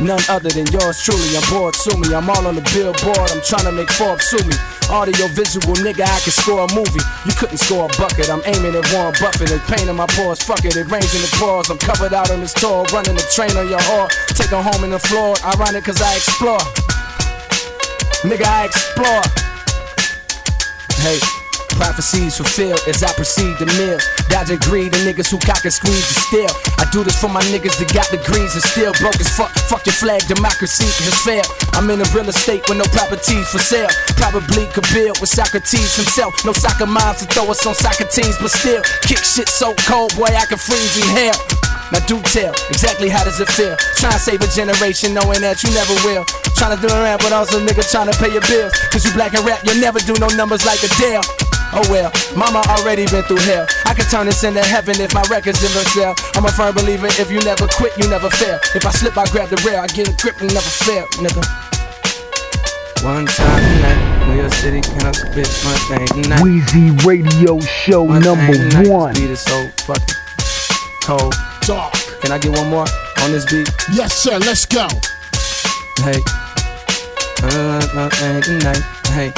none other than yours truly. I'm bored, sue me. I'm all on the billboard, I'm trying to make Forbes sue me. Audio visual, nigga, I can score a movie. You couldn't score a bucket, I'm aiming at Warren Buffett and painting my pores. Fuck it, it rains in the pores. I'm covered out on this tour, running the train on your whore. Take home in the floor, ironic cause I explore. Nigga, I explore. Hey. Prophecies fulfilled as I proceed to mills. Dodging greed and niggas who cock and squeeze the steel. I do this for my niggas that got degrees and still broke as fuck. Fuck your flag, democracy has failed. I'm in a real estate with no properties for sale. Probably could build with Socrates himself. No soccer moms to throw us on soccer teams, but still kick shit so cold, boy, I can freeze in hell. Now do tell, exactly how does it feel? Trying to save a generation knowing that you never will. Trying to do a rap, but also nigga trying to pay your bills. Cause you black and rap, you'll never do no numbers like Adele. Oh well, mama already been through hell. I could turn this into heaven if my records never sell. I'm a firm believer, if you never quit, you never fail. If I slip, I grab the rail, I get a grip and never fail, nigga. One time tonight, New York City, can I spit my thing tonight? Weezy Radio Show One number thing tonight, one. This beat is so fucking cold. Dark. Can I get one more on this beat? Yes, sir. Let's go. Hey. Uh, tonight. Hey.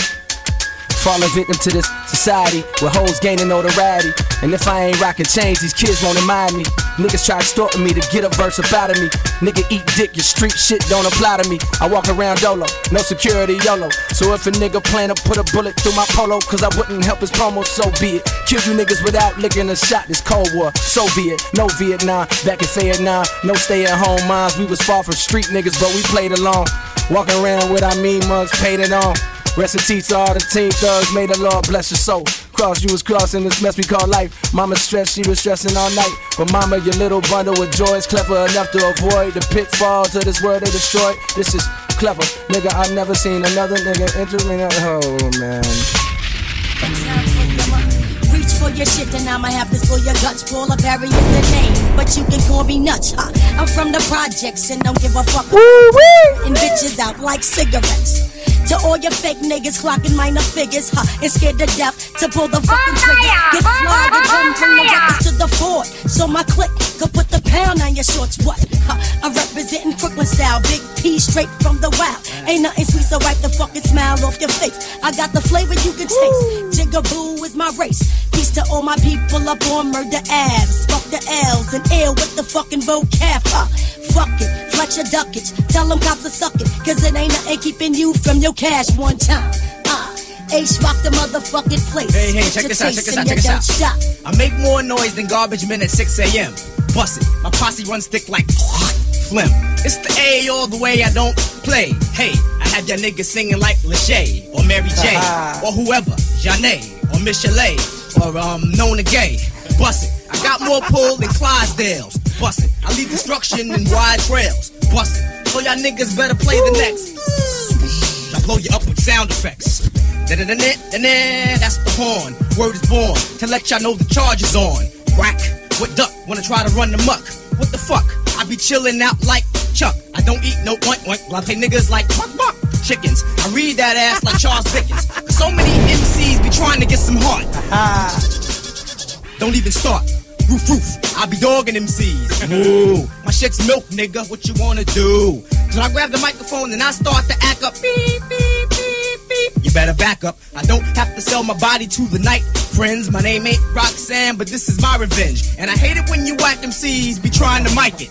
Falling victim to this society where hoes gaining notoriety. And if I ain't rocking chains, these kids won't admire me. Niggas try extorting me to get a verse up out of me. Nigga eat dick, your street shit don't apply to me. I walk around dolo, no security YOLO. So if a nigga plan to put a bullet through my polo, cause I wouldn't help his promo, so be it. Kill you niggas without licking a shot, this Cold War. Soviet, no Vietnam, back in Vietnam, no stay at home moms. We was far from street niggas, but we played along. Walking around with our mean mugs painted on. Rest in peace to all the team thugs. May the Lord bless your soul. Cross you was crossing this mess we call life. Mama stressed, she was stressing all night. But mama, your little bundle of joy is clever enough to avoid the pitfalls of this world they destroyed. This is clever, nigga. I've never seen another nigga entering a. Oh man. Reach for your shit, then I'ma have this for your guts. Paula Perry is the name, but you can call me nuts. Huh? I'm from the projects and don't give a fuck. Woo-wee. And bitches out like cigarettes. To all your fake niggas clocking minor figures, huh? And scared to death to pull the fucking trigger. Get flogged and come from the records to the fort. So my clique could put the pound on your shorts. What? Huh? I'm representing Brooklyn style. Big P straight from the wild. Ain't nothing sweet, so wipe the fucking smile off your face. I got the flavor you can taste. Jigaboo is my race. Peace to all my people up on murder abs. Fuck the L's and ill with the fucking vocab. Huh? Fuck it, flex your duckage. Tell them cops to suck it. Cause it ain't nothing keeping you from your cash one time. Uh, Ace rock the motherfucking place. Hey, hey, check your this out, check this out, check this out. Stop. I make more noise than garbage men at 6 a.m. Bust it. My posse runs thick like phlegm. It's the A all the way, I don't play. Hey, I have y'all niggas singing like Leschea or Mary J. *laughs* or whoever, Janae or Michel'le or um, Nona Gaye. Bust it. I got more pull than Clydesdales. Bust it. I leave destruction in wide trails. Bust it. So y'all niggas better play the next. Blow you up with sound effects. Da-da-da-da-da-da, That's the horn. Word is born to let y'all know the charge is on. Whack. What duck? Wanna try to run the muck? What the fuck? I be chillin' out like Chuck. I don't eat no oink oink. But I pay niggas like buck buck. Chickens. I read that ass like Charles Dickens. Cause so many MCs be trying to get some heart. *laughs* Don't even start. Roof, roof. I be dogging MCs. Ooh, my shit's milk, nigga. What you wanna do? So I grab the microphone and I start to act up. Beep, beep, beep, beep. You better back up. I don't have to sell my body to the night. Friends, my name ain't Roxanne, but this is my revenge. And I hate it when you whack MCs be trying to mic it.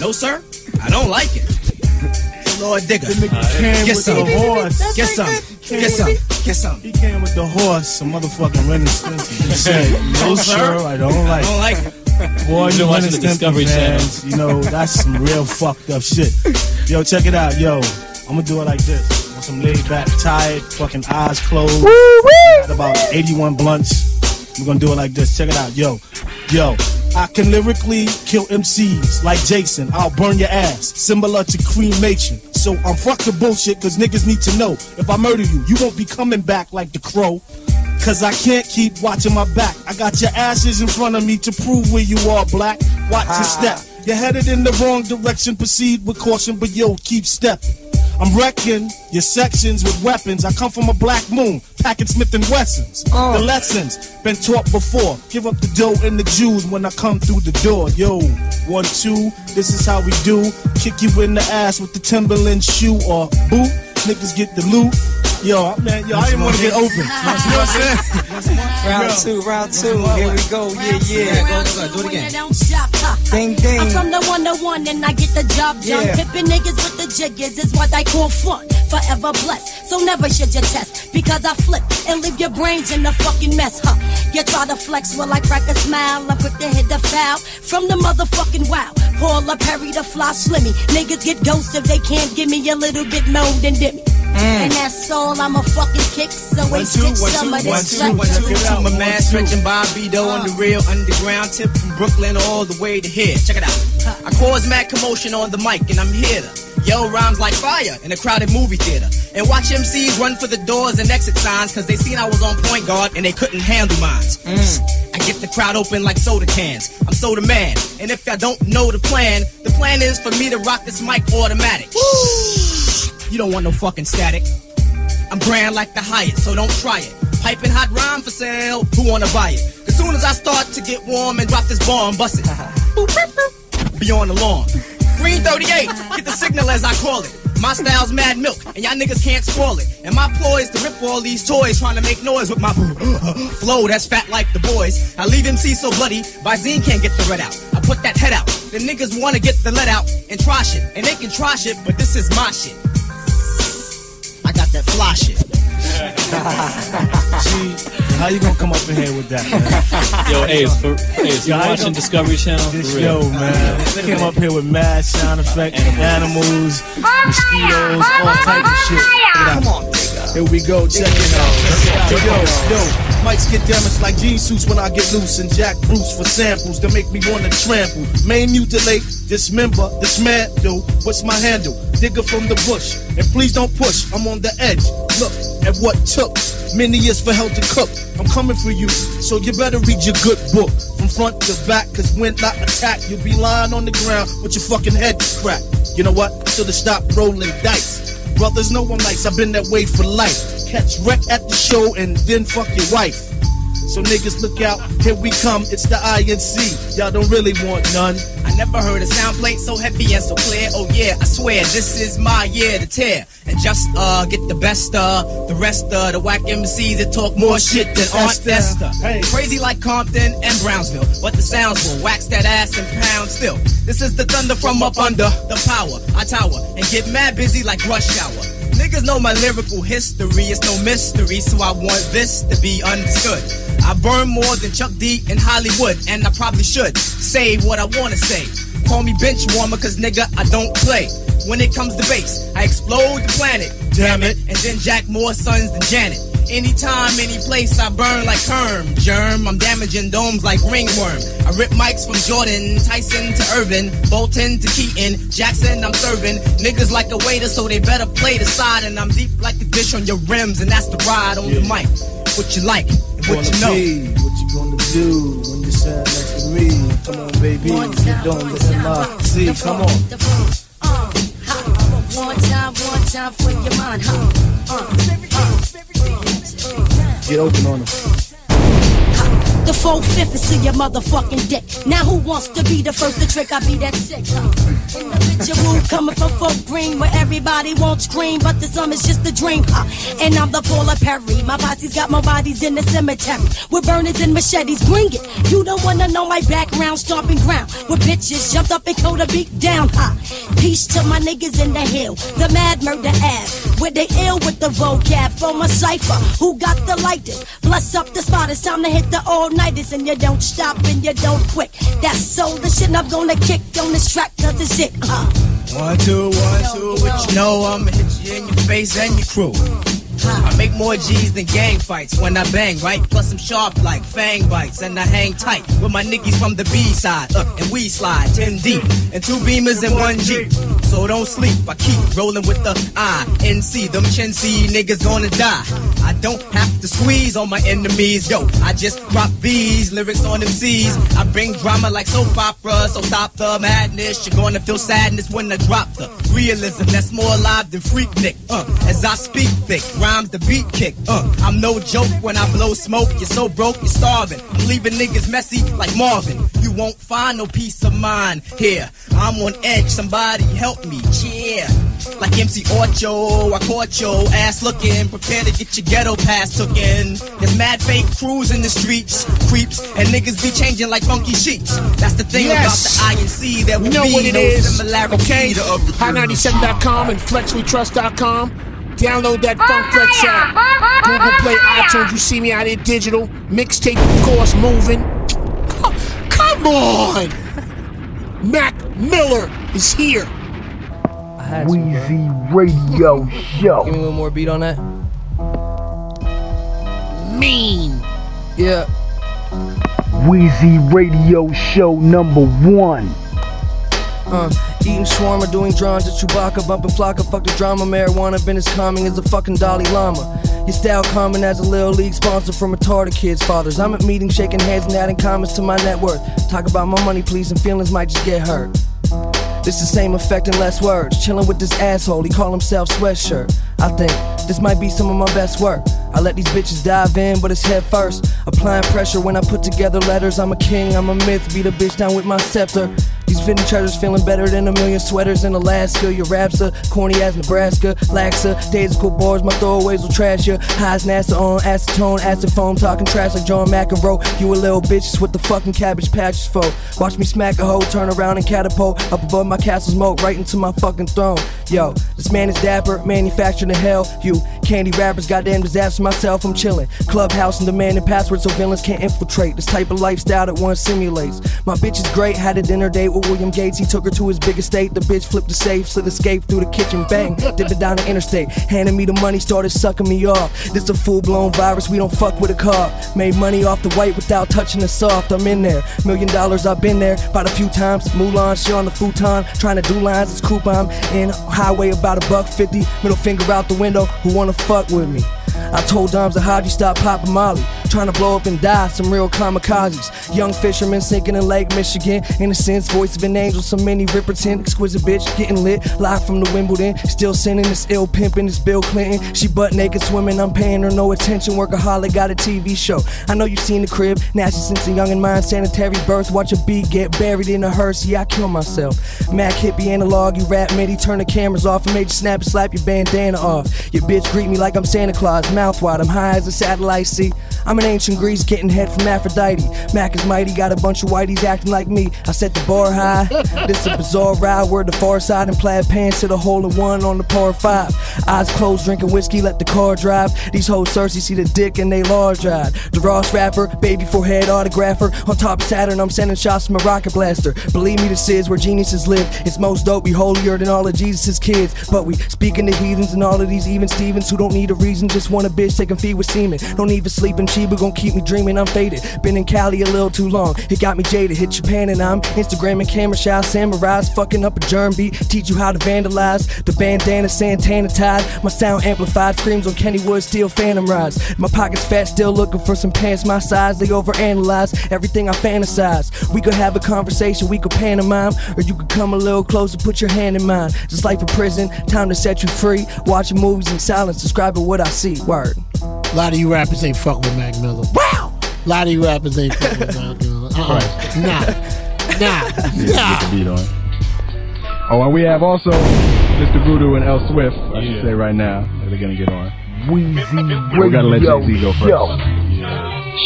No, sir, I don't like it. Lord Digga, came get with some. the horse. Get some. Get some. Get some. He came with the horse, some motherfucking Ren and He said, no, sir, I don't like I don't like it. Boy, You've you been Ren watching the Discovery fans, you know, that's some real fucked up shit. Yo, check it out, yo. I'm gonna do it like this. Want some laid back, tired, fucking eyes closed. Got about 81 blunts. We're gonna do it like this. Check it out, yo. Yo, I can lyrically kill MCs like Jason. I'll burn your ass, similar to cremation. So I'm fuck the bullshit, cause niggas need to know. If I murder you, you won't be coming back like the crow. Cause I can't keep watching my back. I got your ashes in front of me to prove where you are, black. Watch your step. You're headed in the wrong direction. Proceed with caution, but yo, keep stepping. I'm wrecking your sections with weapons. I come from a black moon, packing Smith and Wessons. Oh. The lessons been taught before. Give up the dough and the Jews when I come through the door. Yo, one, two, this is how we do. Kick you in the ass with the Timberland shoe or boot. Niggas get the loot. Yo, man, yo, I didn't want to get open. You know what I'm saying? *laughs* Round two, round two. Here we go. Yeah, yeah. Do it again. Don't stop, huh? Ding, ding. I'm from the one to one and I get the job done. Yeah. Pippin' niggas with the jiggers is what I call fun. Forever blessed. So never should you test. Because I flip and leave your brains in a fucking mess, huh? You try to flex while I crack a smile. I'm quick to hit the foul from the motherfucking wow. Paula Perry the fly slimmy. Niggas get ghosts if they can't give me a little bit more than dimmy. And that's all I'ma fucking kick. So One, we two, stick one, some two, of one, this two, one, flex. two, two. My man Stretch and Bobbito on the uh. real underground tip from Brooklyn all the way to here. Check it out. I cause mad commotion on the mic and I'm here to yell rhymes like fire in a crowded movie theater. And watch MCs run for the doors and exit signs cause they seen I was on point guard and they couldn't handle mines. Mm. I get the crowd open like soda cans. I'm soda man. And if y'all don't know the plan, the plan is for me to rock this mic automatic. You don't want no fucking static. I'm grand like the Hyatt, so don't try it. Piping hot rhyme for sale, who wanna buy it? As soon as I start to get warm and drop this bomb, bust it. Be on the lawn. Green 38, get the signal as I call it. My style's mad milk, and y'all niggas can't spoil it. And my ploy is to rip all these toys, trying to make noise with my *laughs* flow that's fat like the boys. I leave MC so bloody, Visine can't get the red out. I put that head out. The niggas wanna get the let out and try shit. And they can try shit, but this is my shit. I got that fly shit. *laughs* See, how you gonna come up in here with that, man? Yo, Ace, for, Ace, you Yo, how you watching Discovery Channel? This For real. yo, man. Came up here with mad sound effects, animals, mosquitoes, all type of shit. Come on, Here we go, check it out. Yo, yo, yo, mics get damaged like jean suits when I get loose and Jack Bruce for samples that make me wanna trample. Main mutilate, dismember, dismantle. What's my handle? Digga from the bush. And please don't push, I'm on the edge. Look at what took many years for hell to cook. I'm coming for you, so you better read your good book from front to back. Cause when I attack, you'll be lying on the ground with your fucking head cracked. You know what? Should've stopped rolling dice. Brothers know I'm nice, I've been that way for life. Catch wreck at the show and then fuck your wife. So niggas look out, here we come, it's the INC. Y'all don't really want none. I never heard a sound plate so heavy and so clear. Oh yeah, I swear this is my year to tear and just uh get the best uh the rest uh the whack MCs that talk more shit than Aunt Esther. Esther. Crazy like Compton and Brownsville, but the sounds will wax that ass and pound still. This is the thunder from up under the power. I tower and get mad busy like rush hour. Niggas know my lyrical history, it's no mystery, so I want this to be understood. I burn more than Chuck D in Hollywood, and I probably should say what I wanna say. Call me bench warmer, cause nigga, I don't play. When it comes to bass, I explode the planet. Damn it. And then Jack more sons than Janet. Anytime, any place, I burn like Herm. Germ, I'm damaging domes like ringworm. I rip mics from Jordan, Tyson to Irvin, Bolton to Keaton, Jackson, I'm serving. Niggas like a waiter, so they better play the side. And I'm deep like the dish on your rims, and that's the ride on the mic. What you like, and what you know. Be, what you gonna do when you stand next to me? Come on, baby, you don't listen my see, come on. One time, one time for your mind, huh? Uh, Get open on them. The four fifth is to your motherfucking dick. Now who wants to be the first to trick? I be that chick. Huh? Individual coming from Fort Greene where everybody won't scream, but the sum is just a dream. And I'm the Paula Perry. My posse's got my bodies in the cemetery with burners and machetes. Bring it. You don't wanna know my background, stomping ground where bitches jumped up and cold a beat down. Peace to my niggas in the hill, the mad murder ass, where they ill with the vocab from a cipher. Who got the lightest? Bless up the spot. It's time to hit the all nighters, and you don't stop and you don't quit. That's all the shit I'm gonna kick on this track, cause it's it. Uh. One, two, one, two. What you know, I'ma hit you in your face and your crew. I make more G's than gang fights when I bang, right? Plus I'm sharp like fang bites, and I hang tight with my niggas from the B side. Uh, and we slide 10 deep, and two beamers and one Jeep. So don't sleep, I keep rolling with the INC. Them chin C niggas gonna die. I don't have to squeeze on my enemies, yo. I just drop these lyrics on them C's. I bring drama like soap opera, so stop the madness. You're gonna feel sadness when I drop the realism that's more alive than freak Nick. Uh, as I speak thick, rhymes the beat kick. Uh, I'm no joke when I blow smoke. You're so broke, you're starving. I'm leaving niggas messy like Marvin. You won't find no peace of mind here. I'm on edge, somebody help me, yeah. Like MC Ocho, I caught your ass looking. Prepare to get your ghetto pass took in. There's mad fake crews in the streets, creeps, and niggas be changing like funky sheets. That's the thing Yes. about the INC. There will We know be what it no is. similarity Okay, to other hot97.com and flexwetrust.com. Download that Funk Flex app. Google Play, iTunes. You see me out here digital. Mixtape, of course, moving. Come, come on! Mac Miller is here. Wheezy Radio Show. Give me one more beat on that. Mean. Yeah. Wheezy Radio Show number one. Uh, eating shawarma, doing drums at Chewbacca, bumping flocka, fuck the drama, marijuana, been as calming as a fucking Dalai Lama. Your style common as a little league sponsor from retarded kids' fathers. I'm at meetings shaking hands and adding comments to my net worth. Talk about my money, please, and feelings might just get hurt. It's the same effect in less words. Chilling with this asshole, he call himself sweatshirt. I think this might be some of my best work. I let these bitches dive in, but it's head first. Applying pressure when I put together letters. I'm a king, I'm a myth. Beat a bitch down with my scepter. Infinity treasures feeling better than a million sweaters in Alaska. Your raps are corny as Nebraska. Laxa, cool bars, my throwaways will trash you. Highs NASA on acetone, acid foam, talking trash like John McEnroe. You a little bitch with the fucking cabbage patches for. Watch me smack a hoe, turn around and catapult up above my castle's moat, right into my fucking throne. Yo, this man is dapper, manufactured in hell. You candy rappers, goddamn disaster myself, I'm chilling. Clubhouse and demanding passwords so villains can't infiltrate. This type of lifestyle that one simulates. My bitch is great, had a dinner date with William Gates. He took her to his big estate. The bitch flipped the safe, slid escape through the kitchen, bang, dipped it down the interstate. Handed me the money, started sucking me off. This a full blown virus, we don't fuck with a cough. Made money off the white without touching the soft. I'm in there. Million dollars, I've been there about a few times. Mulan, shit on the futon, trying to do lines. It's coupon in highway about a buck fifty. Middle finger out the window. Who wanna fuck with me? I told Doms that how'd you stop popping Molly? Trying to blow up and die, some real kamikazes. Young fishermen sinking in Lake Michigan. Innocence, voice of angels, so many Riperton. Exquisite bitch, getting lit. Live from the Wimbledon. Still sending this ill pimpin' this Bill Clinton. She butt naked swimming, I'm paying her no attention. Workaholic got a TV show. I know you seen the crib. Nasty since a young and mind, sanitary birth. Watch a beat get buried in a hearse. Yeah, I kill myself. Mac hippie analog, you rap MIDI. Turn the cameras off and made you snap and slap your bandana off. Your bitch greet me like I'm Santa Claus, mouth wide. I'm high as a satellite. See, I'm in ancient Greece getting head from Aphrodite. Mac is mighty, got a bunch of whiteys acting like me. I set the bar high. This a bizarre ride where the far side and plaid pants hit a hole in one on the par five. Eyes closed, drinking whiskey, let the car drive. These hoes thirsty, see the dick and they large drive. The Ross rapper, baby forehead autographer. On top of Saturn, I'm sending shots from a rocket blaster. Believe me, this is where geniuses live. It's most dope, we holier than all of Jesus' kids. But we speaking to heathens and all of these even Stevens who don't need a reason, just want a bitch taking feed with semen. Don't even sleep in Chiba, gon' keep me dreaming, I'm faded. Been in Cali a little too long, it got me jaded. Hit Japan and I'm Instagram and camera samurais, fucking up a germ beat. Teach you how to vandalize. The bandana Santana tied, my sound amplified. Screams on Kenny Kennywood, steel phantom rides. My pockets fat, still looking for some pants my size. They overanalyze everything I fantasize. We could have a conversation, we could pantomime, or you could come a little closer, put your hand in mine. Just life in prison, time to set you free. Watching movies in silence, describing what I see. Word. A lot of you rappers ain't fuck with Mac Miller. Wow! A lot of you rappers ain't fuck with Mac Miller. Uh-uh. Nah. Nah. Get the beat on. Oh, and we have also Mr. Voodoo and L Swift, I should say right now. that They're gonna get on. Weezy We gotta let Radio Jay Z go first. Show.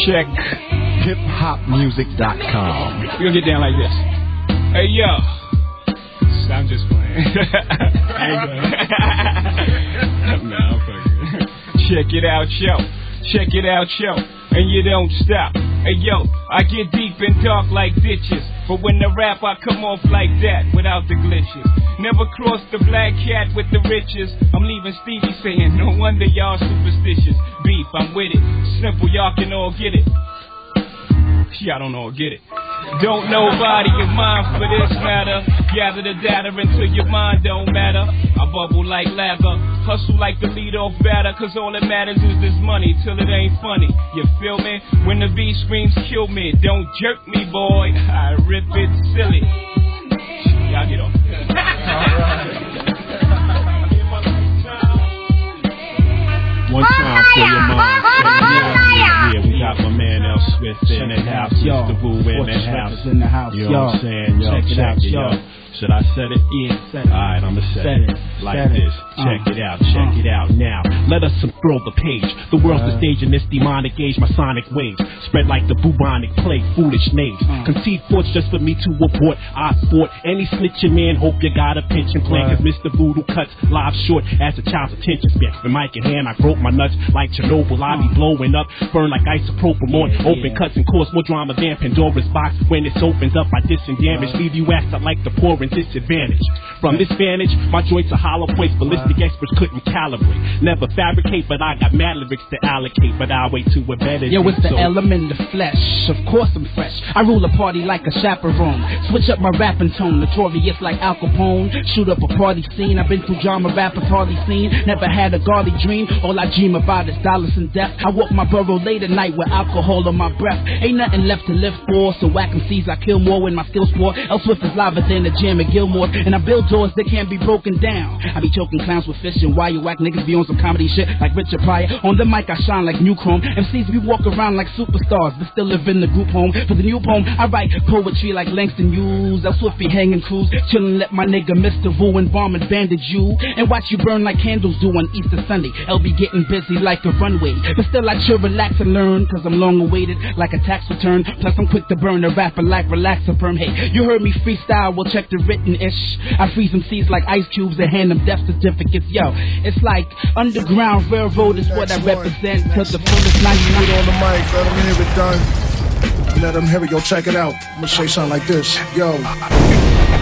Check hiphopmusic.com. We're gonna get down like this. Hey yo. I'm just playing. I ain't gonna- no, I'm fucking. Check it out, yo. Check it out, yo. And you don't stop. Hey yo, I get deep and dark like ditches. But when I rap, I come off like that without the glitches. Never cross the black cat with the riches. I'm leaving Stevie saying, no wonder y'all superstitious. Beef, I'm with it. Simple, y'all can all get it. Y'all don't all get it. Don't nobody in mind for this matter. Gather the data until your mind don't matter. I bubble like lather, hustle like the lead off batter, cause all that matters is this money till it ain't funny. You feel me? When the V screams kill me, don't jerk me, boy. *laughs* I rip it silly. Y'all get on. One time for your mom. Got my man L Swift in the house. Yo, Mr. Boo in the house. In the house. You know what I'm saying? Yo, check it out, yo. Should I set it? Yeah, set it. Alright, I'ma set, Set it. it, Like set this. Check it out, check it out now. Let us unfurl the page. The world's the stage in this demonic age. My sonic waves spread like the bubonic plague. Foolish names. Uh. Concede forts just for me to abort. I sport any snitching man. Hope you got a pension plan. Cause Mr. Voodoo cuts live short as a child's attention span. With mic in hand, I broke my nuts like Chernobyl. I be blowing up, burn like isopropyl on open cuts and cause more drama than Pandora's box. When it opens up, I disengage, leave you ass out like the poor and disadvantage. From this vantage, my joints are hollow points, ballistic experts couldn't calibrate. Never fabricate, but I got mad lyrics to allocate. But I'll wait to a better Yo, it's the so- element of flesh. Of course I'm fresh. I rule a party like a chaperone. Switch up my rapping tone. Notorious like Al Capone. Shoot up a party scene. I've been through drama rappers hardly seen. Never had a gaudy dream. All I dream about is dollars and death. I walk my burrow late at night with alcohol on my breath. Ain't nothing left to live for. So whack 'em sees I kill more when my skills pour. Elsewhere is live than the jam at Gilmore. And I build doors that can't be broken down. I be choking clowns clowns with fishing. Why you whack niggas be on some comedy shit like Richard Pryor? On the mic I shine like new chrome. MCs we walk around like superstars, but still live in the group home. For the new poem, I write poetry like Langston Hughes. I'll swiftly hanging crews, chillin' let my nigga Mr. Vu and bomb and bandage you, and watch you burn like candles do on Easter Sunday. I'll be getting busy like a runway, but still I chill, relax and learn, cause I'm long awaited like a tax return. Plus I'm quick to burn a rapper like relaxer perm. Hey, you heard me freestyle, well check the written ish. I freeze them seeds like ice cubes and hand them death certificates. Yo, it's like underground railroad is what I represent to the fullest. 99 on the mic, let them hear it done. Let them hear it, yo, check it out. I'm gonna say something like this, yo.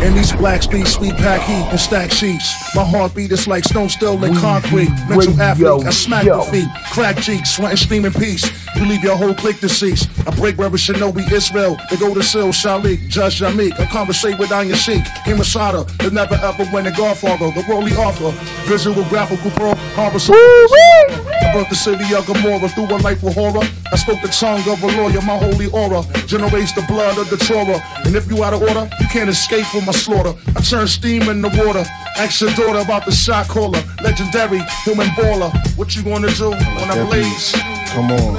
In these black streets, sweet pack heat and stack sheets. My heartbeat is like stone still in concrete. Mental athlete, I smack the feet, crack cheeks, sweating steaming peace. You leave your whole clique deceased. I break Reverend Shinobi Israel. They go to Sil Shalik, Judge Yamik. I conversate with Anya Sheik. King Masada, the never ever win the Godfather. The Rolly Arthur, visual graphical pro, harbor I brought the city of Gomorrah through a life of horror. I spoke the tongue of a lawyer, my holy aura generates the blood of the Torah. And if you out of order, you can't escape from my slaughter. I turn steam in the water. Ask your daughter about the shot caller, legendary human baller. What you gonna do when I blaze? Come on.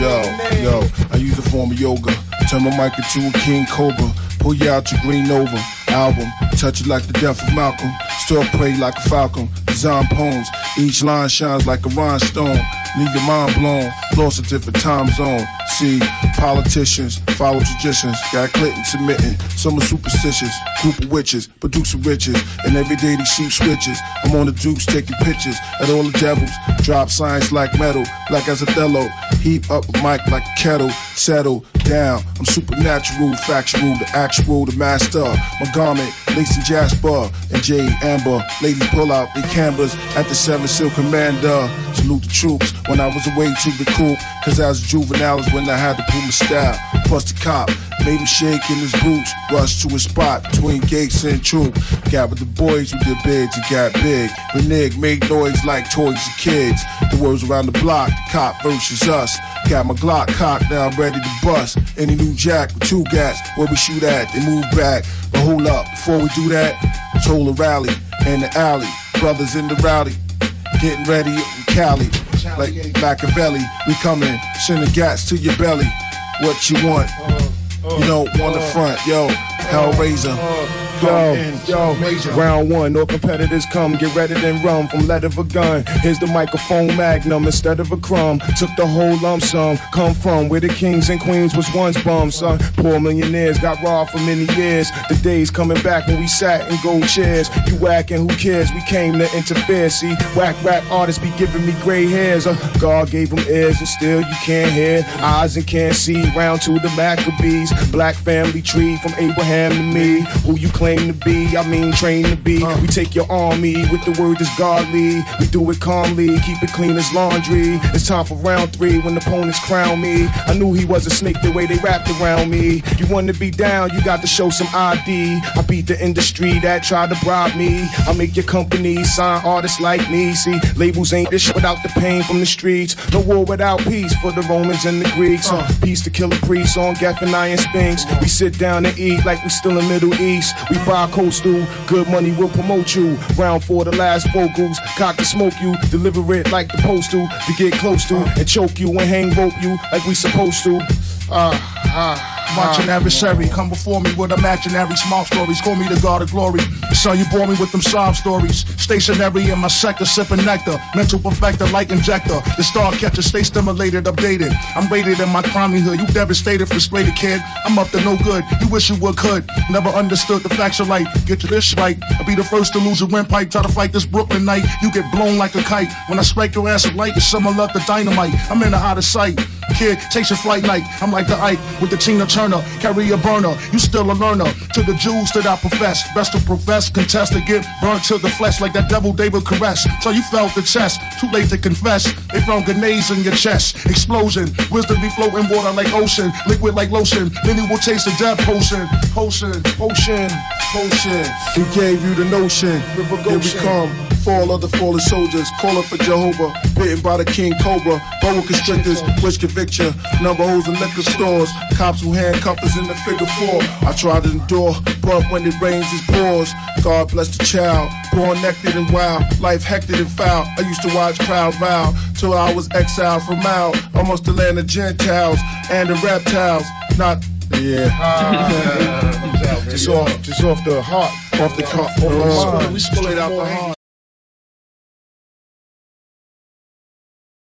Yo, yo, I use a form of yoga. Turn my mic into a king cobra. Pull you out your green Nova album. Touch it like the death of Malcolm. Still pray like a falcon. Design poems. Each line shines like a rhinestone. Leave your mind blown. Lost a different time zone. See, politicians follow traditions. Got Clinton submitting. Some are superstitious. Group of witches, produce of riches. And every day they shoot switches. I'm on the dukes taking pictures at all the devils. Drop signs like metal, like as Othello. Heat up a mic like a kettle. Settle down. I'm supernatural, factual, the actual, the master. My garment, and jasper, and Jade Amber. Ladies pull out their cameras at the Seven Seal Commander. Salute the troops when I was away to recruit. Cause I was juvenile is when I had to pull my style. Bust the cop, made him shake in his boots. Rush to a spot between gates and troop. Got with the boys with their beds and got big. Reneg made noise like toys and kids. The words around the block, the cop versus us. Got my Glock cocked, now I'm ready to bust. Any new jack with two gats, where we shoot at, they move back. But hold up, before we do that, told a rally in the alley. Brothers in the rowdy, getting ready in Cali. Like Machiavelli, we coming, sending gats to your belly. What you want? You don't want the front, yo. Hellraiser. Yo, yo, round one, no competitors come, get ready then run from lead of a gun. Here's the microphone magnum instead of a crumb. Took the whole lump sum, come from where the kings and queens was once bums, son. Poor millionaires got robbed for many years. The days coming back when we sat in gold chairs. You whacking, who cares? We came to interfere. See, whack rap artists be giving me gray hairs. Uh, God gave them ears and still you can't hear. Eyes and can't see. Round to the Maccabees. Black family tree from Abraham to me. Who you claim to be? I mean, train to be. We take your army with the word that's godly. We do it calmly, keep it clean as laundry. It's time for round three when the opponents crown me. I knew he was a snake the way they wrapped around me. You want to be down, you got to show some ID. I beat the industry that tried to bribe me. I make your company sign artists like me. See, labels ain't this shit without the pain from the streets. No war without peace for the Romans and the Greeks. Uh, peace to killer priests on Geffen and Iron Spinks. We sit down and eat like we still in Middle East. We buy coastal, good money will promote you. Round for the last vocals, cock to smoke you, deliver it like the postal to get close to and choke you and hang rope you like we supposed to. Uh, uh, Marching adversary, uh. come before me with imaginary small stories. Call me the God of glory. Son, you bore me with them sob stories. Stationary in my sector, sipping nectar. Mental perfector, like injector. The star catcher, stay stimulated, updated. I'm rated in my crimehood. You devastated, frustrated kid. I'm up to no good. You wish you would could. Never understood the facts of life. Get your this right. I'll be the first to lose a windpipe. Try to fight this Brooklyn night. You get blown like a kite. When I strike your ass with light, it's similar to dynamite. I'm in the out of sight. Kid, takes your flight night. I'm like the Ike with the Tina Turner. Carry a burner. You still a learner. To the Jews that I profess. Best to profess, contest to get burned to the flesh like that devil David caress. So you felt the chest. Too late to confess. They thrown grenades in your chest. Explosion. Wisdom be floating water like ocean. Liquid like lotion. Many will taste the death potion. Potion. Potion. Potion. He gave you the notion. Here we come. Fall of the fallen soldiers, calling for Jehovah, bitten by the king cobra, boa constrictors, which convict you, number holes in liquor stores, cops who handcuff us in the figure four. I try to endure, but when it rains, it pours. God bless the child, born nectar and wild, life hectic and foul. I used to watch crowds vow till I was exiled from out, almost the land of Gentiles and the reptiles. Not yeah. *laughs* Ah. just off, just off the heart, off the, off the, off We straight out the heart.